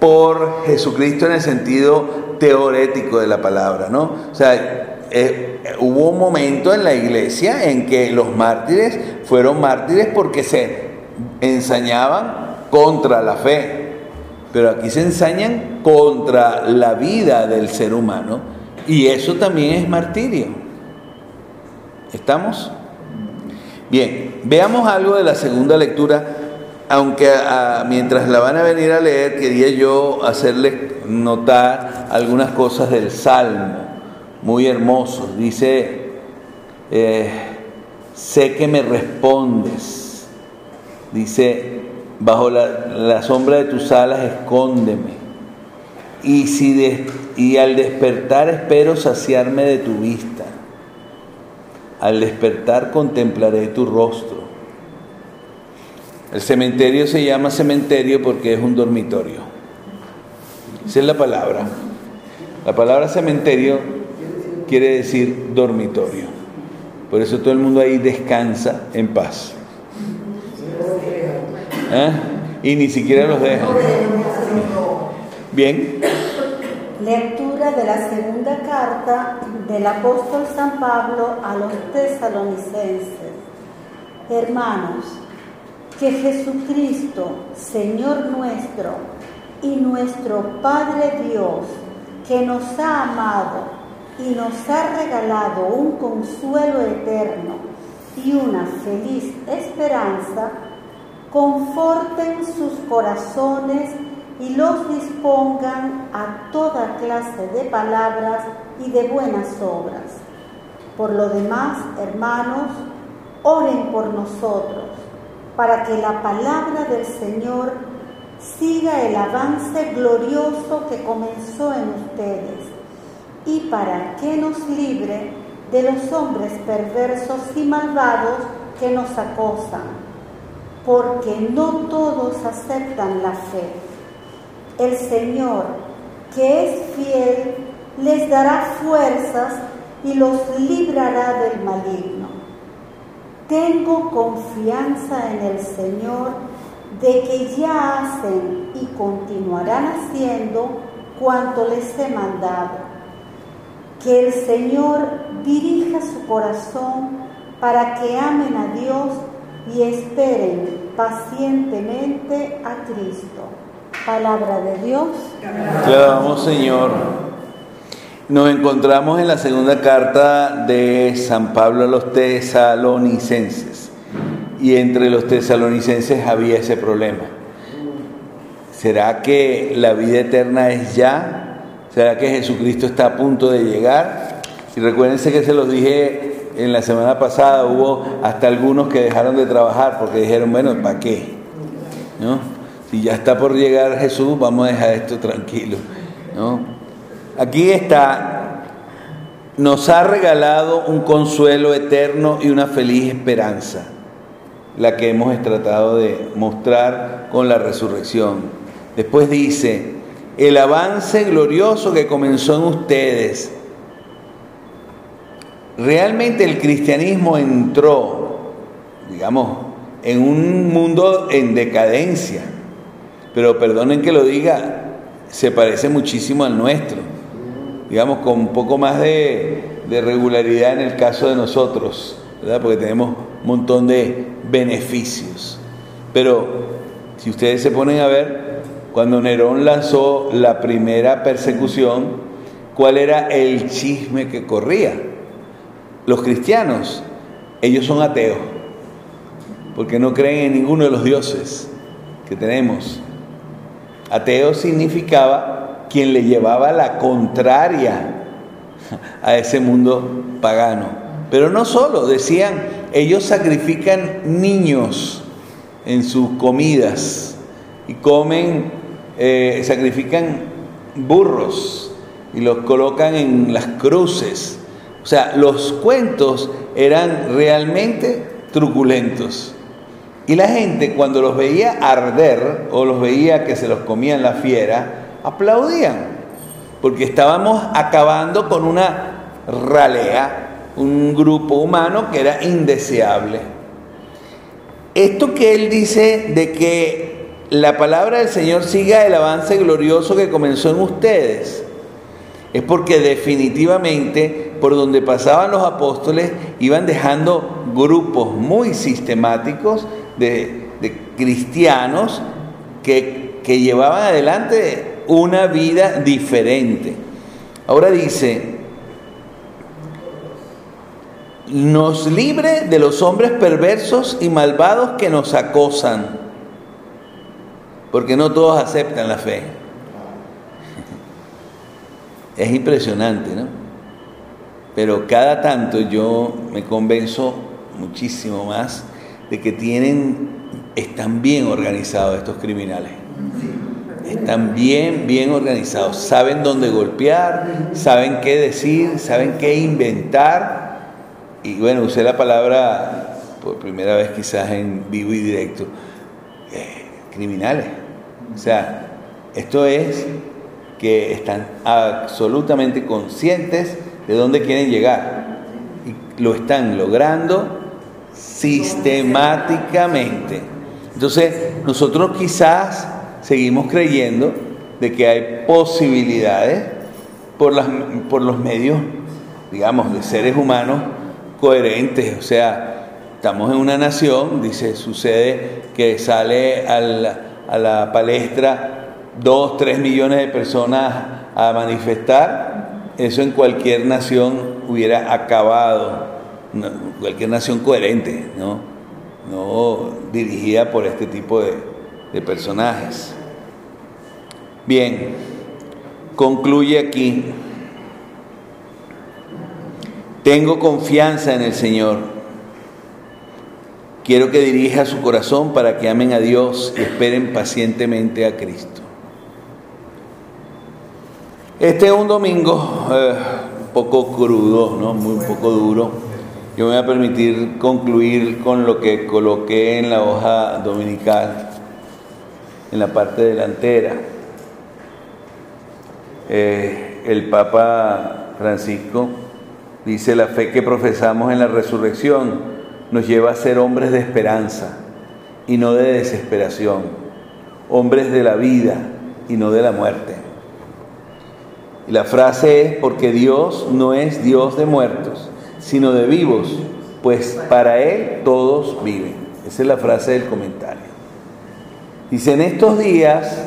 por Jesucristo en el sentido teorético de la palabra, ¿no? O sea, eh, hubo un momento en la iglesia en que los mártires fueron mártires porque se ensañaban contra la fe, pero aquí se ensañan contra la vida del ser humano y eso también es martirio. ¿Estamos? Bien, veamos algo de la segunda lectura, aunque mientras la van a venir a leer, quería yo hacerles notar algunas cosas del Salmo, muy hermosos. Dice, eh, sé que me respondes. Dice, bajo la, sombra de tus alas escóndeme. Y, si y al despertar espero saciarme de tu vista. Al despertar contemplaré tu rostro. El cementerio se llama cementerio porque es un dormitorio. Esa es la palabra. La palabra cementerio quiere decir dormitorio. Por eso todo el mundo ahí descansa en paz. ¿Eh? Y ni siquiera los dejan. Bien. Lectura de la segunda carta del apóstol San Pablo a los tesalonicenses. Hermanos, que Jesucristo, Señor nuestro, y nuestro Padre Dios, que nos ha amado y nos ha regalado un consuelo eterno y una feliz esperanza, conforten sus corazones y los dispongan a toda clase de palabras y de buenas obras. Por lo demás, hermanos, oren por nosotros, para que la palabra del Señor siga el avance glorioso que comenzó en ustedes, y para que nos libre de los hombres perversos y malvados que nos acosan, porque no todos aceptan la fe el Señor, que es fiel, les dará fuerzas y los librará del maligno. Tengo confianza en el Señor de que ya hacen y continuarán haciendo cuanto les he mandado. Que el Señor dirija su corazón para que amen a Dios y esperen pacientemente a Cristo. Palabra de Dios. Te alabamos, Señor. Nos encontramos en la segunda carta de San Pablo a los tesalonicenses. Y entre los tesalonicenses había ese problema. ¿Será que la vida eterna es ya? ¿Será que Jesucristo está a punto de llegar? Y recuérdense que se los dije en la semana pasada, hubo hasta algunos que dejaron de trabajar porque dijeron, bueno, ¿para qué? ¿No? Si ya está por llegar Jesús, vamos a dejar esto tranquilo. ¿no? Aquí está, nos ha regalado un consuelo eterno y una feliz esperanza, la que hemos tratado de mostrar con la resurrección. Después dice, el avance glorioso que comenzó en ustedes. Realmente el cristianismo entró, digamos, en un mundo en decadencia, pero perdonen que lo diga, se parece muchísimo al nuestro, digamos, con un poco más de, regularidad en el caso de nosotros, ¿verdad? Porque tenemos un montón de beneficios. Pero si ustedes se ponen a ver, cuando Nerón lanzó la primera persecución, ¿cuál era el chisme que corría? Los cristianos, ellos son ateos, porque no creen en ninguno de los dioses que tenemos. Ateo significaba quien le llevaba la contraria a ese mundo pagano. Pero no solo, decían, ellos sacrifican niños en sus comidas y comen, eh, sacrifican burros y los colocan en las cruces. O sea, los cuentos eran realmente truculentos. Y la gente cuando los veía arder o los veía que se los comían la fiera, aplaudían, porque estábamos acabando con una ralea, un grupo humano que era indeseable. Esto que él dice de que la palabra del Señor siga el avance glorioso que comenzó en ustedes, es porque definitivamente por donde pasaban los apóstoles iban dejando grupos muy sistemáticos de, de cristianos que, que llevaban adelante una vida diferente. Ahora dice, nos libre de los hombres perversos y malvados que nos acosan, porque no todos aceptan la fe. Es impresionante, ¿no? Pero cada tanto yo me convenzo muchísimo más de que tienen, están bien organizados estos criminales. Están bien, bien organizados. Saben dónde golpear, saben qué decir, saben qué inventar. Y bueno, usé la palabra por primera vez quizás en vivo y directo. Eh, criminales. O sea, esto es que están absolutamente conscientes de dónde quieren llegar. Y lo están logrando sistemáticamente. Entonces, nosotros quizás seguimos creyendo de que hay posibilidades por, los medios, digamos, de seres humanos coherentes. O sea, estamos en una nación, dice, sucede que sale al, a la palestra dos, tres millones de personas a manifestar, eso en cualquier nación hubiera acabado, cualquier nación coherente, ¿no? no dirigida por este tipo de, de personajes. Bien, concluye aquí. Tengo confianza en el Señor. Quiero que dirija su corazón para que amen a Dios y esperen pacientemente a Cristo. Este es un domingo eh, poco crudo, ¿no? muy poco duro. Yo me voy a permitir concluir con lo que coloqué en la hoja dominical, en la parte delantera. Eh, el Papa Francisco Dice la fe que profesamos en la resurrección nos lleva a ser hombres de esperanza y no de desesperación, hombres de la vida y no de la muerte. Y la frase es porque Dios no es Dios de muertos, sino de vivos, pues para Él todos viven. Esa es la frase del comentario. Dice, en estos días,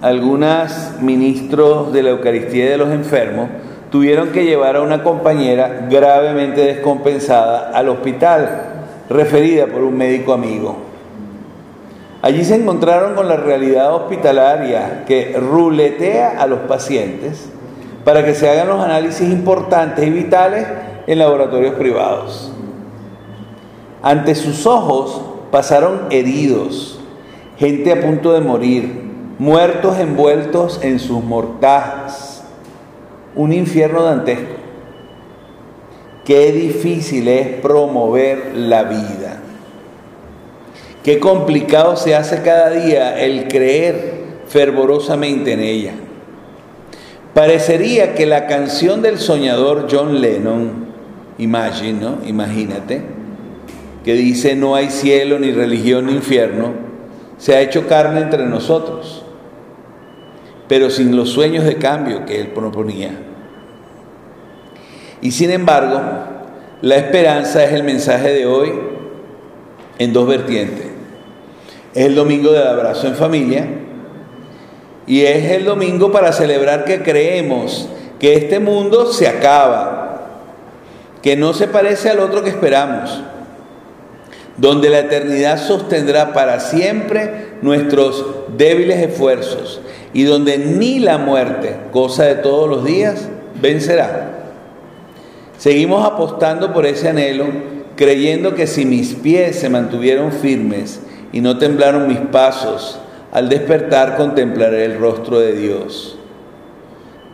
algunos ministros de la Eucaristía de los enfermos tuvieron que llevar a una compañera gravemente descompensada al hospital, referida por un médico amigo. Allí se encontraron con la realidad hospitalaria que ruletea a los pacientes para que se hagan los análisis importantes y vitales en laboratorios privados. Ante sus ojos pasaron heridos, gente a punto de morir, muertos envueltos en sus mortajas, un infierno dantesco. Qué difícil es promover la vida. Qué complicado se hace cada día el creer fervorosamente en ella. Parecería que la canción del soñador John Lennon, Imagine, ¿no? Imagínate, que dice no hay cielo, ni religión, ni infierno, se ha hecho carne entre nosotros, pero sin los sueños de cambio que él proponía. Y sin embargo, la esperanza es el mensaje de hoy en dos vertientes. Es el domingo del abrazo en familia y es el domingo para celebrar que creemos que este mundo se acaba, que no se parece al otro que esperamos, donde la eternidad sostendrá para siempre nuestros débiles esfuerzos y donde ni la muerte, cosa de todos los días, vencerá. Seguimos apostando por ese anhelo, creyendo que si mis pies se mantuvieron firmes y no temblaron mis pasos, al despertar contemplaré el rostro de Dios.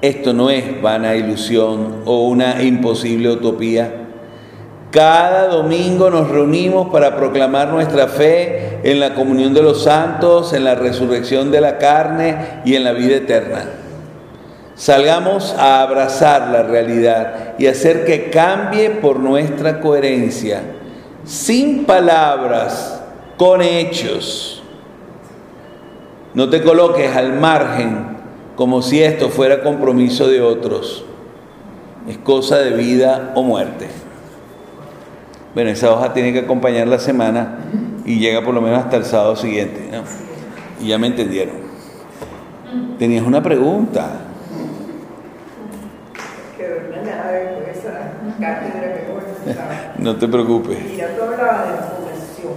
Esto no es vana ilusión o una imposible utopía. Cada domingo nos reunimos para proclamar nuestra fe en la comunión de los santos, en la resurrección de la carne y en la vida eterna. Salgamos a abrazar la realidad y hacer que cambie por nuestra coherencia, sin palabras, con hechos. No te coloques al margen como si esto fuera compromiso de otros. Es cosa de vida o muerte. Bueno, esa hoja tiene que acompañar la semana y llega por lo menos hasta el sábado siguiente. ¿no? Y ya me entendieron. Tenías una pregunta. No te preocupes. Mira, tú hablabas de la población.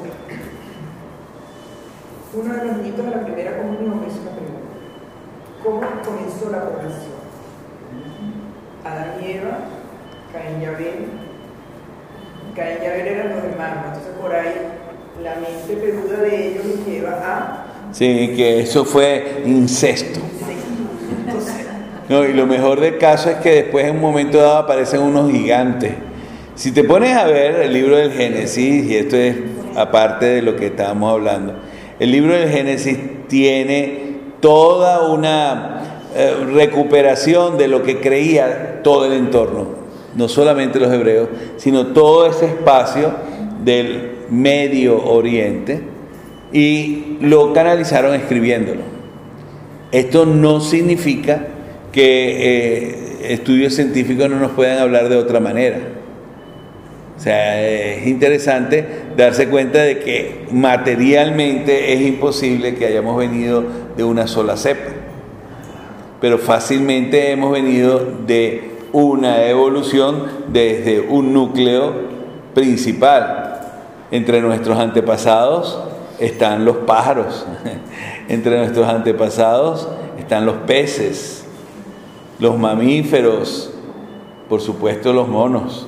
Uno de los mitos de la primera comunión es una pregunta. ¿Cómo comenzó la población? Adán y Eva, Caín y Abel. Caín y Abel eran los hermanos, entonces por ahí la mente peluda de ellos los lleva a Sí, que eso fue incesto. Entonces, No, y lo mejor del caso es que después en un momento dado aparecen unos gigantes. Si te pones a ver el libro del Génesis, y esto es aparte de lo que estábamos hablando, el libro del Génesis tiene toda una eh, recuperación de lo que creía todo el entorno, no solamente los hebreos, sino todo ese espacio del Medio Oriente, y lo canalizaron escribiéndolo. Esto no significa que eh, estudios científicos no nos puedan hablar de otra manera. O sea, es interesante darse cuenta de que materialmente es imposible que hayamos venido de una sola cepa, pero fácilmente hemos venido de una evolución desde un núcleo principal. Entre nuestros antepasados están los pájaros, entre nuestros antepasados están los peces, los mamíferos, por supuesto los monos.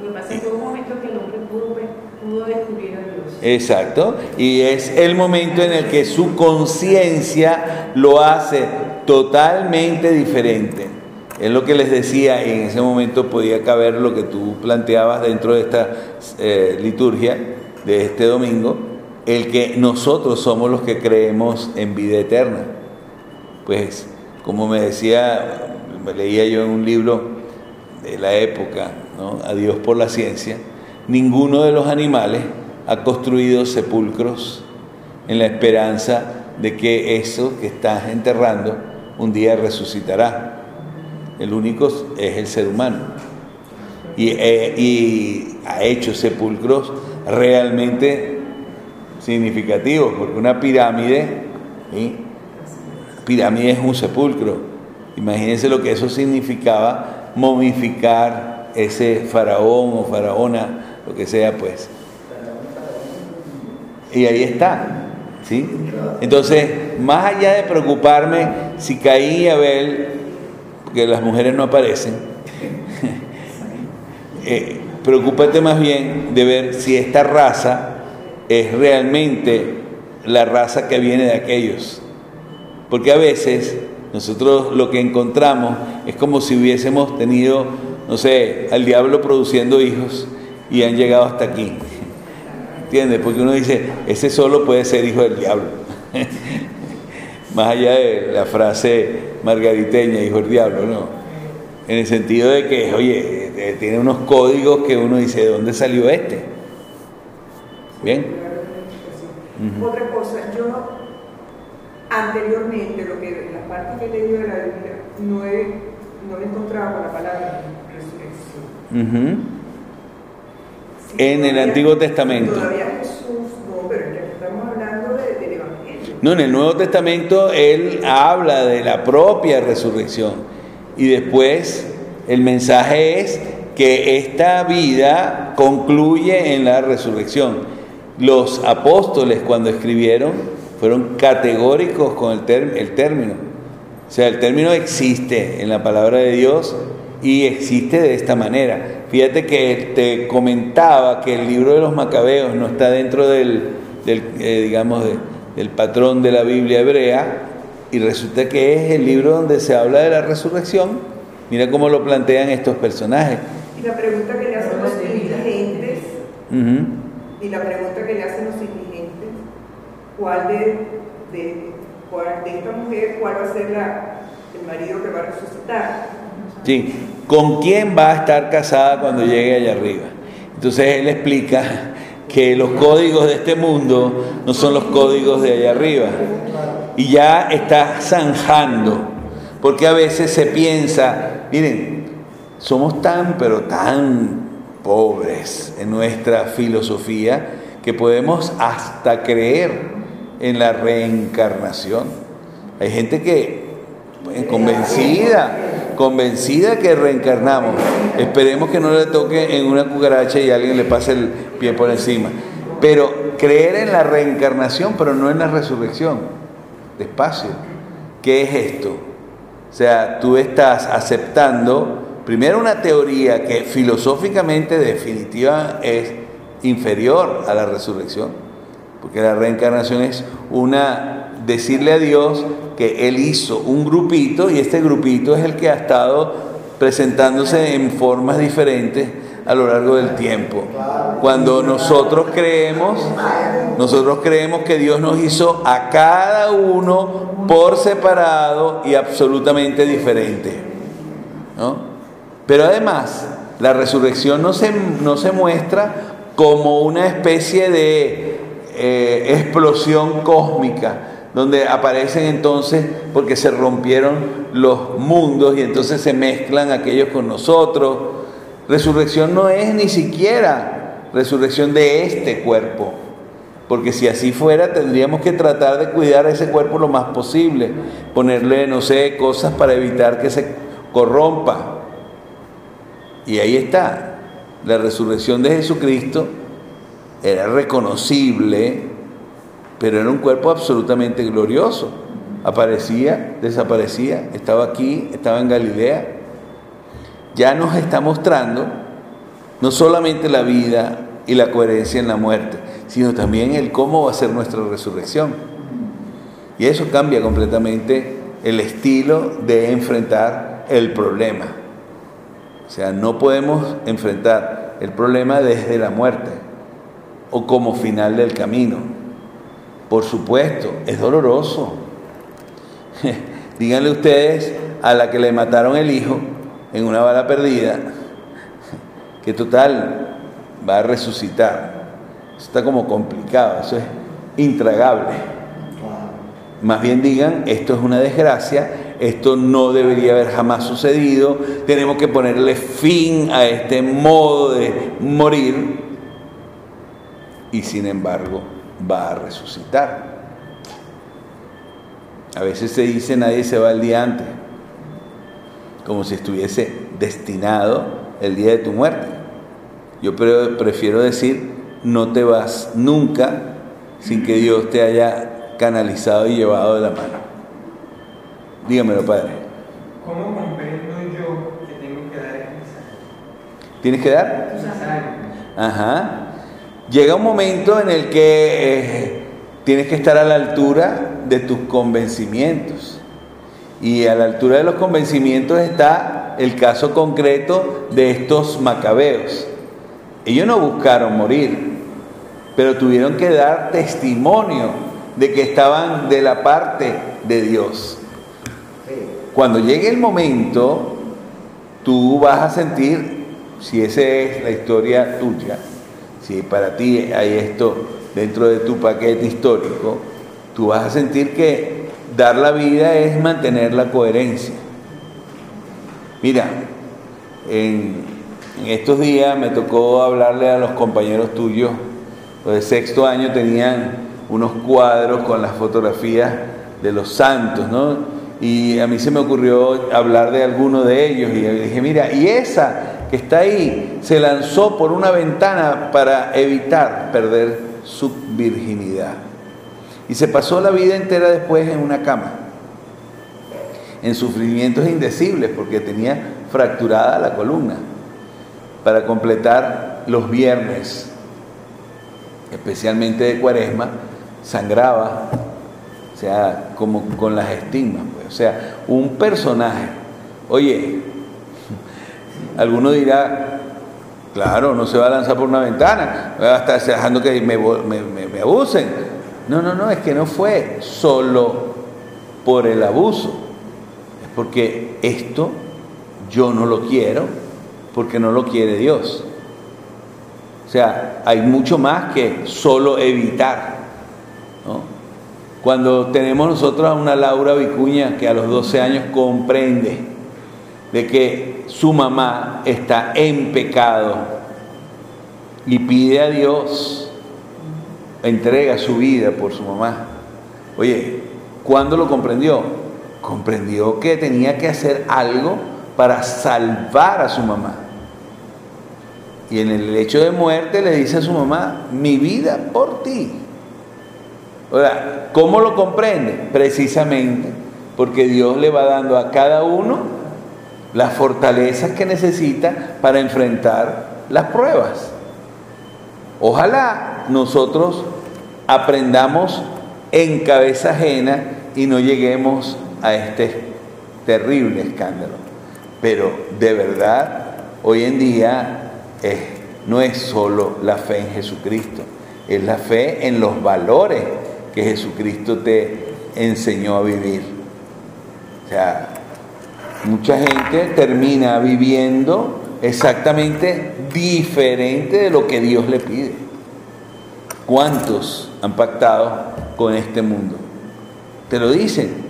Lo que pasa es que hubo un momento que el hombre pudo, ver- pudo descubrir a Dios. Exacto, y es el momento en el que su conciencia lo hace totalmente diferente. Es lo que les decía, y en ese momento podía caber lo que tú planteabas dentro de esta eh, liturgia de este domingo, el que nosotros somos los que creemos en vida eterna. Pues, como me decía, me leía yo en un libro de la época, ¿no? a Dios por la ciencia, ninguno de los animales ha construido sepulcros en la esperanza de que eso que estás enterrando un día resucitará. El único es el ser humano. Y, eh, y ha hecho sepulcros realmente significativos, porque una pirámide, pirámide es un sepulcro. Imagínense lo que eso significaba momificar ese faraón o faraona, lo que sea, pues. Y ahí está, ¿sí? Entonces, más allá de preocuparme si Caín y Abel, porque las mujeres no aparecen, eh, preocúpate más bien de ver si esta raza es realmente la raza que viene de aquellos. Porque a veces nosotros lo que encontramos es como si hubiésemos tenido, no sé, al diablo produciendo hijos y han llegado hasta aquí. ¿Entiendes? Porque uno dice, ese solo puede ser hijo del diablo. Más allá de la frase margariteña, hijo del diablo, ¿no? En el sentido de que, oye, eh, tiene unos códigos que uno dice, ¿de dónde salió este? Bien. Otra cosa, yo anteriormente, lo que la parte que he leído de la Biblia, no he, no he encontrado con la palabra resurrección. Uh -huh. En el Antiguo Testamento. Todavía Jesús, no, pero ya estamos hablando. No, en el Nuevo Testamento Él habla de la propia resurrección. Y después el mensaje es que esta vida concluye en la resurrección. Los apóstoles cuando escribieron fueron categóricos con el, el término. O sea, el término existe en la palabra de Dios y existe de esta manera. Fíjate que te comentaba que el libro de los macabeos no está dentro del, del eh, digamos, de, del patrón de la Biblia hebrea y resulta que es el libro donde se habla de la resurrección. Mira cómo lo plantean estos personajes. Y la pregunta que le hacen los dirigentes, uh -huh. y la pregunta que le hacen los dirigentes, ¿cuál de, de, cuál de esta mujer, cuál va a ser la, el marido que va a resucitar? Sí, ¿con quién va a estar casada cuando llegue allá arriba? Entonces él explica que los códigos de este mundo no son los códigos de allá arriba. Y ya está zanjando, porque a veces se piensa, miren, somos tan, pero tan pobres en nuestra filosofía que podemos hasta creer en la reencarnación. Hay gente que, pues, convencida, convencida que reencarnamos. Esperemos que no le toque en una cucaracha y alguien le pase el pie por encima. Pero creer en la reencarnación, pero no en la resurrección. Despacio. ¿Qué es esto? O sea, tú estás aceptando primero una teoría que filosóficamente definitiva es inferior a la resurrección, porque la reencarnación es una decirle a Dios que Él hizo un grupito y este grupito es el que ha estado presentándose en formas diferentes a lo largo del tiempo. Cuando nosotros creemos, nosotros creemos que Dios nos hizo a cada uno por separado y absolutamente diferente. ¿no? Pero además, la resurrección no se, no se muestra como una especie de eh, explosión cósmica, donde aparecen entonces porque se rompieron los mundos y entonces se mezclan aquellos con nosotros. Resurrección no es ni siquiera resurrección de este cuerpo, porque si así fuera tendríamos que tratar de cuidar ese cuerpo lo más posible, ponerle, no sé, cosas para evitar que se corrompa. Y ahí está, la resurrección de Jesucristo era reconocible, pero era un cuerpo absolutamente glorioso. Aparecía, desaparecía, estaba aquí, estaba en Galilea. Ya nos está mostrando no solamente la vida y la coherencia en la muerte, sino también el cómo va a ser nuestra resurrección. Y eso cambia completamente el estilo de enfrentar el problema. O sea, no podemos enfrentar el problema desde la muerte o como final del camino. Por supuesto, es doloroso. Díganle ustedes a la que le mataron el hijo, en una bala perdida, que total va a resucitar. Eso está como complicado, eso es intragable. Más bien digan, esto es una desgracia, esto no debería haber jamás sucedido, tenemos que ponerle fin a este modo de morir y sin embargo va a resucitar. A veces se dice nadie se va el día antes, como si estuviese destinado el día de tu muerte. Yo prefiero decir no te vas nunca sin que Dios te haya canalizado y llevado de la mano. Dígamelo, Padre. ¿Cómo comprendo yo que tengo que dar el ¿Tienes que dar? Ajá. Llega un momento en el que eh, tienes que estar a la altura de tus convencimientos. Y a la altura de los convencimientos está el caso concreto de estos macabeos. Ellos no buscaron morir, pero tuvieron que dar testimonio de que estaban de la parte de Dios. Cuando llegue el momento, tú vas a sentir, si esa es la historia tuya, si para ti hay esto dentro de tu paquete histórico, tú vas a sentir que dar la vida es mantener la coherencia. Mira, en, estos días me tocó hablarle a los compañeros tuyos, los de sexto año tenían unos cuadros con las fotografías de los santos, ¿no? Y a mí se me ocurrió hablar de alguno de ellos y dije, mira, y esa que está ahí se lanzó por una ventana para evitar perder su virginidad. Y se pasó la vida entera después en una cama, en sufrimientos indecibles, porque tenía fracturada la columna, para completar los viernes, especialmente de cuaresma, sangraba, o sea, como con las estigmas, pues. o sea, un personaje. Oye, alguno dirá, claro, no se va a lanzar por una ventana, va a estar dejando que me, abusen. No, no, no, es que no fue solo por el abuso, es porque esto yo no lo quiero, porque no lo quiere Dios. O sea, hay mucho más que solo evitar. Cuando tenemos nosotros a una Laura Vicuña que a los 12 años comprende de que su mamá está en pecado y pide a Dios entrega su vida por su mamá. Oye, ¿cuándo lo comprendió? Comprendió que tenía que hacer algo para salvar a su mamá. Y en el hecho de muerte le dice a su mamá, mi vida por ti. Ahora, ¿cómo lo comprende? Precisamente porque Dios le va dando a cada uno las fortalezas que necesita para enfrentar las pruebas. Ojalá nosotros aprendamos en cabeza ajena y no lleguemos a este terrible escándalo. Pero de verdad, hoy en día no es solo la fe en Jesucristo, es la fe en los valores que Jesucristo te enseñó a vivir. O sea, mucha gente termina viviendo exactamente diferente de lo que Dios le pide. ¿Cuántos han pactado con este mundo? Te lo dicen.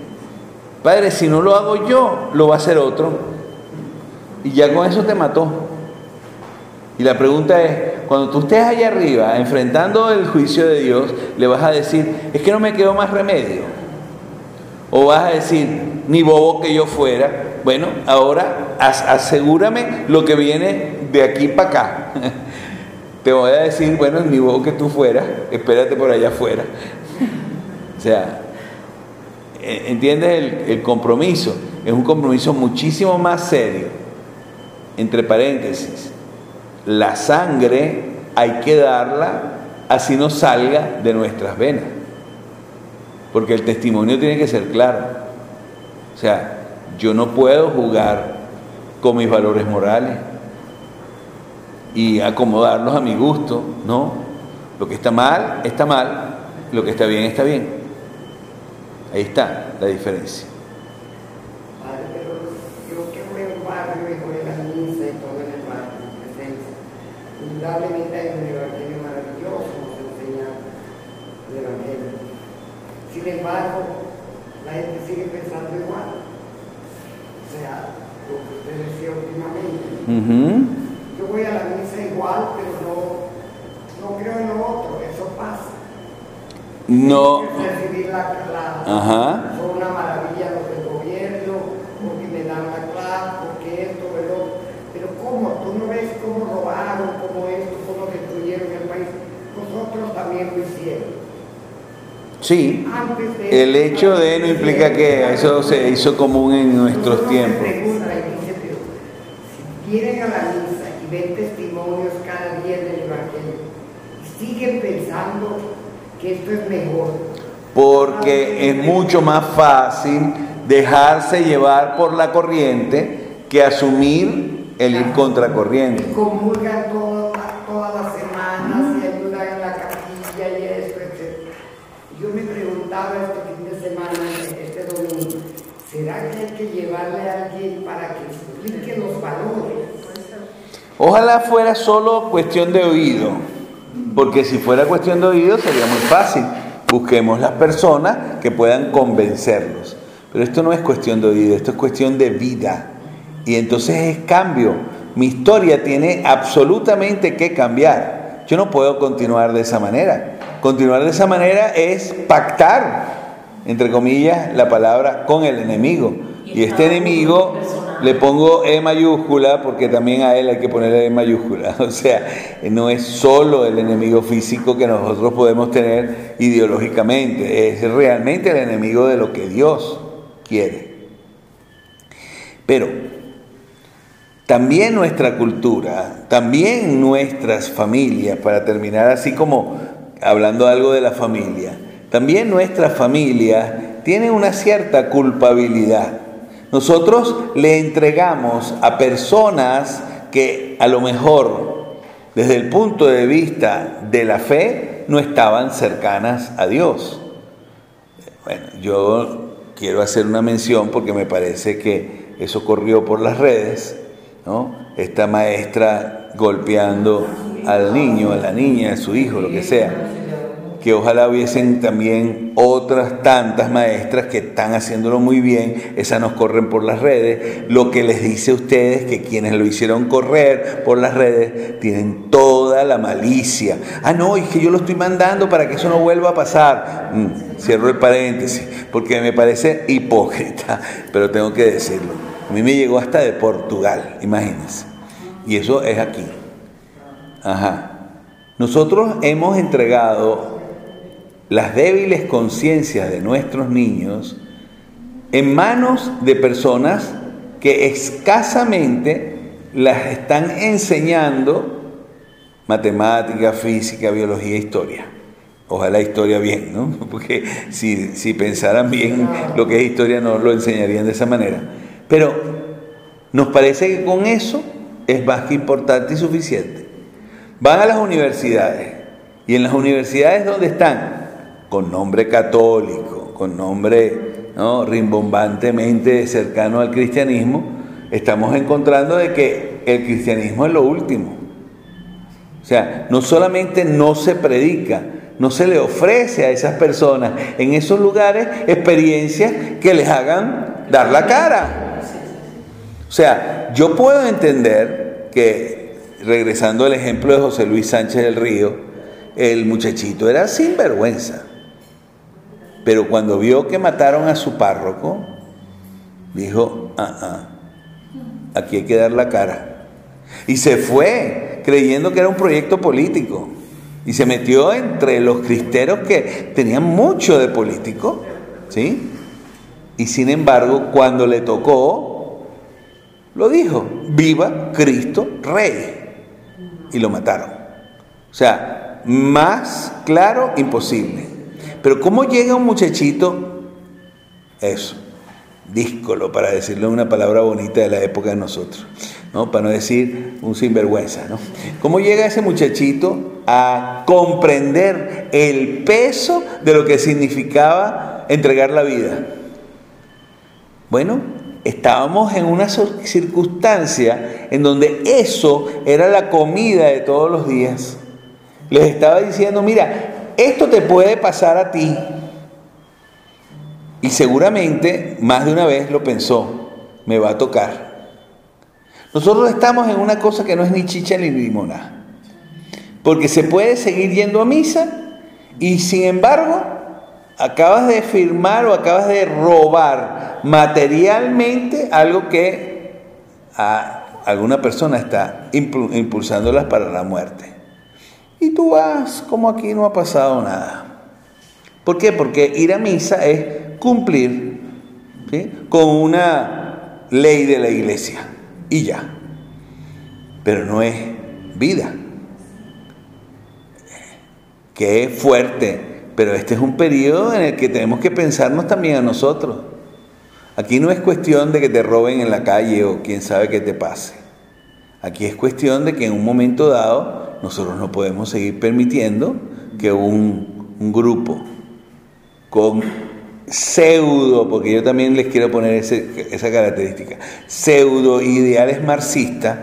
Padre, si no lo hago yo, lo va a hacer otro. Y ya con eso te mató. Y la pregunta es, cuando tú estés allá arriba enfrentando el juicio de Dios, le vas a decir, es que no me quedó más remedio. O vas a decir, ni bobo que yo fuera, bueno, ahora asegúrame lo que viene de aquí para acá. Te voy a decir, bueno, ni vos que tú fueras, espérate por allá afuera. O sea, e, ¿entiendes el compromiso? Es un compromiso muchísimo más serio. Entre paréntesis, la sangre hay que darla así no salga de nuestras venas porque el testimonio tiene que ser claro. O sea, yo no puedo jugar con mis valores morales y acomodarlos a mi gusto, no. Lo que está mal, está mal, lo que está bien, está bien. Ahí está la diferencia. Lamentablemente últimamente. Ujú. Yo voy a la misa igual, pero no, no creo en lo otro, eso pasa. No. Recibir la, la Ajá. son una maravilla los del gobierno, porque me dan la clase, porque esto, otro. Pero ¿cómo? Tú no ves cómo robaron, cómo esto, cómo destruyeron el país. Nosotros también lo hicieron. Sí. El hecho de no implica que eso se hizo común en nuestros tiempos. se pregunta y dice, pero si vienen a la misa y ven testimonios cada día del Evangelio. Y siguen pensando que esto es mejor, Porque es mucho más fácil dejarse llevar por la corriente que asumir el ir contracorriente. y comulgan todo- todas las semanas y ayudan en la capilla y esto, etc. Yo me preguntaba este fin de semana, este domingo, ¿será que hay que llevarle a alguien para que explique los valores? Ojalá fuera solo cuestión de oído, porque si fuera cuestión de oído sería muy fácil. Busquemos las personas que puedan convencerlos. Pero esto no es cuestión de oído, esto es cuestión de vida. Y entonces es cambio. Mi historia tiene absolutamente que cambiar. Yo no puedo continuar de esa manera. Continuar de esa manera es pactar, entre comillas, la palabra con el enemigo. Y este enemigo le pongo E mayúscula porque también a él hay que ponerle E mayúscula. O sea, no es solo el enemigo físico que nosotros podemos tener ideológicamente, es realmente el enemigo de lo que Dios quiere. Pero también nuestra cultura, también nuestras familias, para terminar así como hablando algo de la familia, también nuestras familias tienen una cierta culpabilidad. Nosotros le entregamos a personas que a lo mejor desde el punto de vista de la fe no estaban cercanas a Dios. Bueno, yo quiero hacer una mención porque me parece que eso corrió por las redes, ¿no? Esta maestra golpeando al niño, a la niña, a su hijo, lo que sea. Que ojalá hubiesen también otras tantas maestras que están haciéndolo muy bien, esas nos corren por las redes. Lo que les dice a ustedes que quienes lo hicieron correr por las redes tienen toda la malicia. Ah, no, es que yo lo estoy mandando para que eso no vuelva a pasar. Mm, cierro el paréntesis, porque me parece hipócrita, pero tengo que decirlo. A mí me llegó hasta de Portugal, imagínense. Y eso es aquí. Ajá. Nosotros hemos entregado las débiles conciencias de nuestros niños en manos de personas que escasamente las están enseñando matemática, física, biología, historia. Ojalá historia bien, ¿no? Porque si, si pensaran bien lo que es historia no lo enseñarían de esa manera. Pero nos parece que con eso es más que importante y suficiente. Van a las universidades y en las universidades donde están, con nombre católico, con nombre ¿no? rimbombantemente cercano al cristianismo, estamos encontrando de que el cristianismo es lo último. O sea, no solamente no se predica, no se le ofrece a esas personas en esos lugares experiencias que les hagan dar la cara. O sea, yo puedo entender que, regresando al ejemplo de José Luis Sánchez del Río, el muchachito era sinvergüenza. Pero cuando vio que mataron a su párroco, dijo, ah, ah, aquí hay que dar la cara. Y se fue creyendo que era un proyecto político. Y se metió entre los cristeros que tenían mucho de político, ¿sí? Y sin embargo, cuando le tocó, lo dijo, viva Cristo Rey. Y lo mataron. O sea, más claro, imposible. Pero ¿cómo llega un muchachito? Eso, díscolo, para decirlo una palabra bonita de la época de nosotros, ¿no? Para no decir un sinvergüenza, ¿no? ¿Cómo llega ese muchachito a comprender el peso de lo que significaba entregar la vida? Bueno, estábamos en una circunstancia en donde eso era la comida de todos los días. Les estaba diciendo, mira, esto te puede pasar a ti. Y seguramente más de una vez lo pensó, me va a tocar. Nosotros estamos en una cosa que no es ni chicha ni limona. Porque se puede seguir yendo a misa y sin embargo acabas de firmar o acabas de robar materialmente algo que a alguna persona está impulsándolas para la muerte. Y tú vas como aquí no ha pasado nada. ¿Por qué? Porque ir a misa es cumplir con una ley de la iglesia y ya. Pero no es vida. Que es fuerte, pero este es un periodo en el que tenemos que pensarnos también a nosotros. Aquí no es cuestión de que te roben en la calle o quién sabe qué te pase. Aquí es cuestión de que en un momento dado nosotros no podemos seguir permitiendo que un, grupo con pseudo, porque yo también les quiero poner esa característica, pseudo ideales marxistas,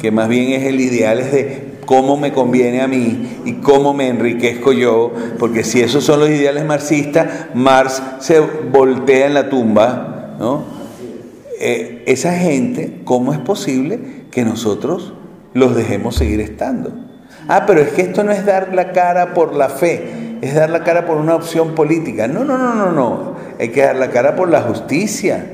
que más bien es el ideal de cómo me conviene a mí y cómo me enriquezco yo, porque si esos son los ideales marxistas, Marx se voltea en la tumba, ¿no? Eh, esa gente, ¿cómo es posible que nosotros los dejemos seguir estando? Ah, pero es que esto no es dar la cara por la fe, es dar la cara por una opción política. No, no, no, no, no. Hay que dar la cara por la justicia.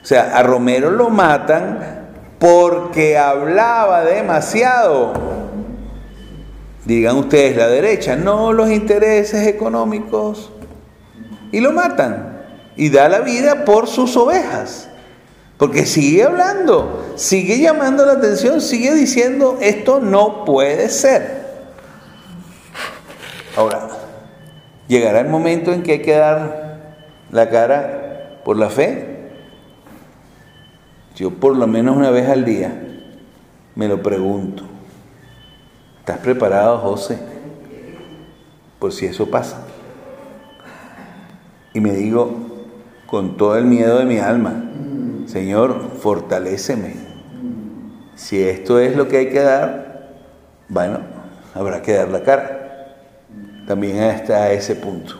O sea, a Romero lo matan porque hablaba demasiado. Digan ustedes la derecha, no los intereses económicos. Y lo matan. Y da la vida por sus ovejas. Porque sigue hablando, sigue llamando la atención, sigue diciendo, esto no puede ser. Ahora, llegará el momento en que hay que dar la cara por la fe. Yo por lo menos una vez al día me lo pregunto. ¿Estás preparado, José? Por si eso pasa. Y me digo con todo el miedo de mi alma, Señor, fortaléceme. Si esto es lo que hay que dar, bueno, habrá que dar la cara también está a ese punto.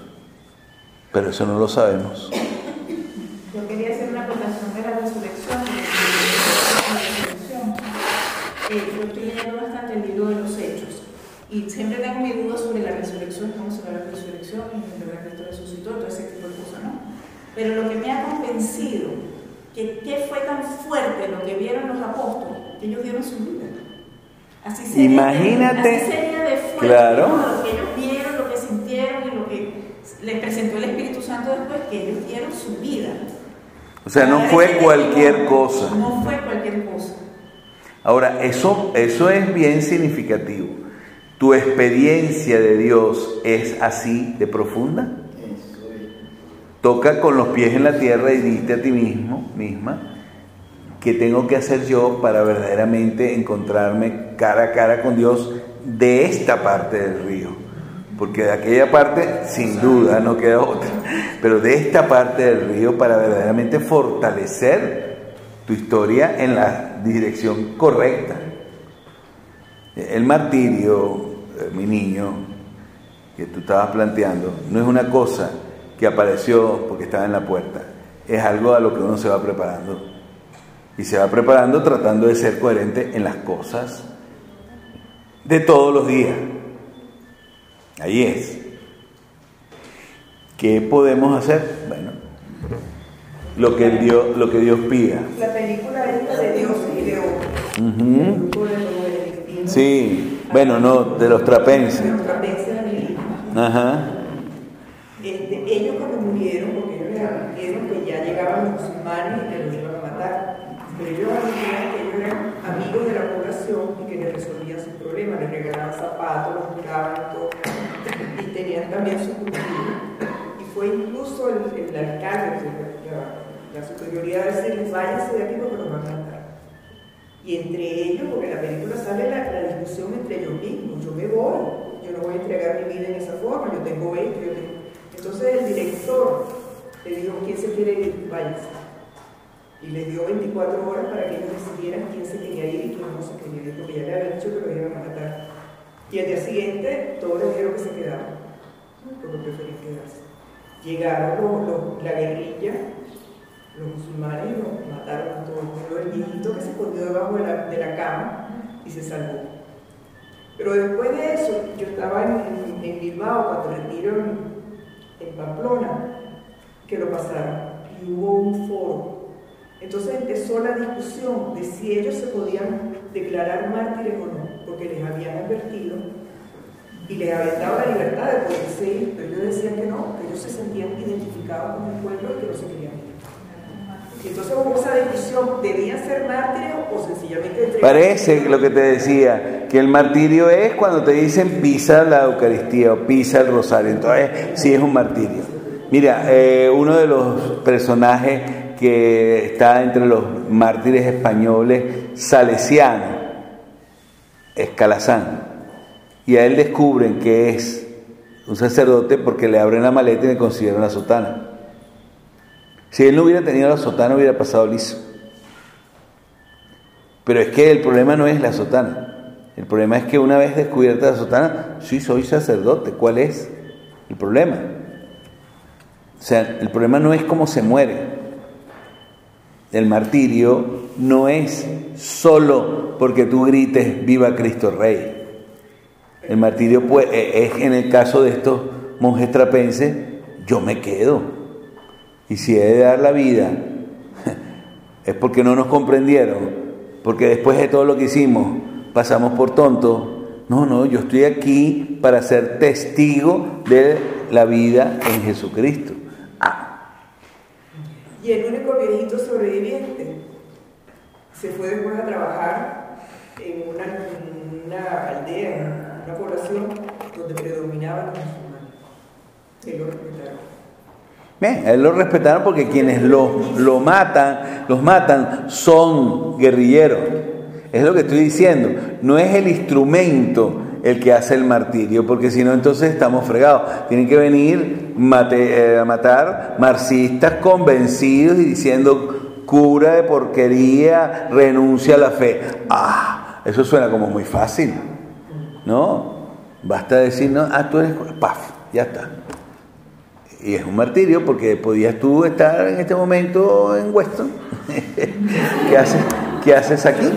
Pero eso no lo sabemos. Yo quería hacer una acotación de la resurrección. Eh, yo estoy leyendo bastante el libro de los hechos y siempre tengo mi duda sobre la resurrección, cómo se ve la resurrección y en verdad Cristo resucitó, todo ese tipo de cosas, ¿no? Pero lo que me ha convencido que qué fue tan fuerte lo que vieron los apóstoles, que ellos dieron su vida. Así sería, Imagínate, así sería de fuerte claro. lo que ellos vieron, lo que sintieron y lo que les presentó el Espíritu Santo después, que ellos dieron su vida. O sea, no fue cualquier cosa. No fue cualquier cosa. Ahora, eso, eso es bien significativo. ¿Tu experiencia de Dios es así de profunda? Toca con los pies en la tierra y diste a ti mismo, misma, ¿Qué tengo que hacer yo para verdaderamente encontrarme cara a cara con Dios de esta parte del río? Porque de aquella parte, sin duda, no queda otra. Pero de esta parte del río para verdaderamente fortalecer tu historia en la dirección correcta. El martirio, eh, mi niño, que tú estabas planteando, no es una cosa que apareció porque estaba en la puerta, es algo a lo que uno se va preparando y se va preparando tratando de ser coherente en las cosas de todos los días. Ahí es. ¿Qué podemos hacer? Bueno, lo que Dios, lo que Dios pida. La película es de Dios y de uh Sí, bueno, no, de los trapenses. De los trapenses Ajá. Ellos cuando murieron, porque ellos vieron que ya llegaban los musulmanes y que los iban a matar, pero ellos admitían que ellos eran amigos de la población y que les resolvían sus problemas, les regalaban zapatos, los curaban todo, y tenían también su cultura. Y fue incluso el, el alcalde, la, la superioridad de decirles, váyanse de aquí porque nos van a matar. Y entre ellos, porque en la película sale la, la, discusión entre ellos mismos, yo me voy, yo no voy a entregar mi vida en esa forma, yo tengo esto, yo tengo... Entonces el director le dijo, ¿quién se quiere ir? Váyanse y les dio 24 horas para que ellos decidieran quién se quería ir y quién no se quería ir, porque ya le habían dicho que lo iban a matar. Y al día siguiente todos les dijeron que se quedaban, porque preferían quedarse. llegaron los- la guerrilla, los musulmanes los mataron a todos. Pero el viejito que se escondió debajo de la, de la cama y se salvó. Pero después de eso, yo estaba en Bilbao cuando retiro Pamplona, que lo pasaron, y hubo un foro. Entonces empezó la discusión de si ellos se podían declarar mártires o no, porque les habían advertido y les habían dado la libertad de poderse ir, pero ellos decían que no, que ellos se sentían identificados con el pueblo y que no se querían entonces hubo esa ¿debían ser mártires o sencillamente Parece lo que te decía, que el martirio es cuando te dicen pisa la Eucaristía o pisa el rosario. Entonces, sí es un martirio. Mira, eh, uno de los personajes que está entre los mártires españoles, salesiano, es Calazán. Y a él descubren que es un sacerdote porque le abren la maleta y le consideran la sotana. Si él no hubiera tenido la sotana, hubiera pasado liso. Pero es que el problema no es la sotana. El problema es que una vez descubierta la sotana, sí soy sacerdote. ¿Cuál es el problema? O sea, el problema no es cómo se muere. El martirio no es solo porque tú grites viva Cristo Rey. El martirio pues, es en el caso de estos monjes trapenses, yo me quedo. Y si he de dar la vida, es porque no nos comprendieron, porque después de todo lo que hicimos, pasamos por tontos. No, no, yo estoy aquí para ser testigo de la vida en Jesucristo. Ah, Y el único viejito sobreviviente se fue después a trabajar en una, en una aldea, una población donde predominaban los musulmanes. Bien, a él lo respetaron porque quienes lo, lo matan, los matan, son guerrilleros. Es lo que estoy diciendo. No es el instrumento el que hace el martirio, porque si no, entonces estamos fregados. Tienen que venir eh, a matar marxistas convencidos y diciendo cura de porquería, renuncia a la fe. Ah, eso suena como muy fácil. ¿No? Basta decir, no, ah, tú eres. Paf, ya está. Y es un martirio porque podías tú estar en este momento en Weston. ¿Qué haces, ¿Qué haces aquí?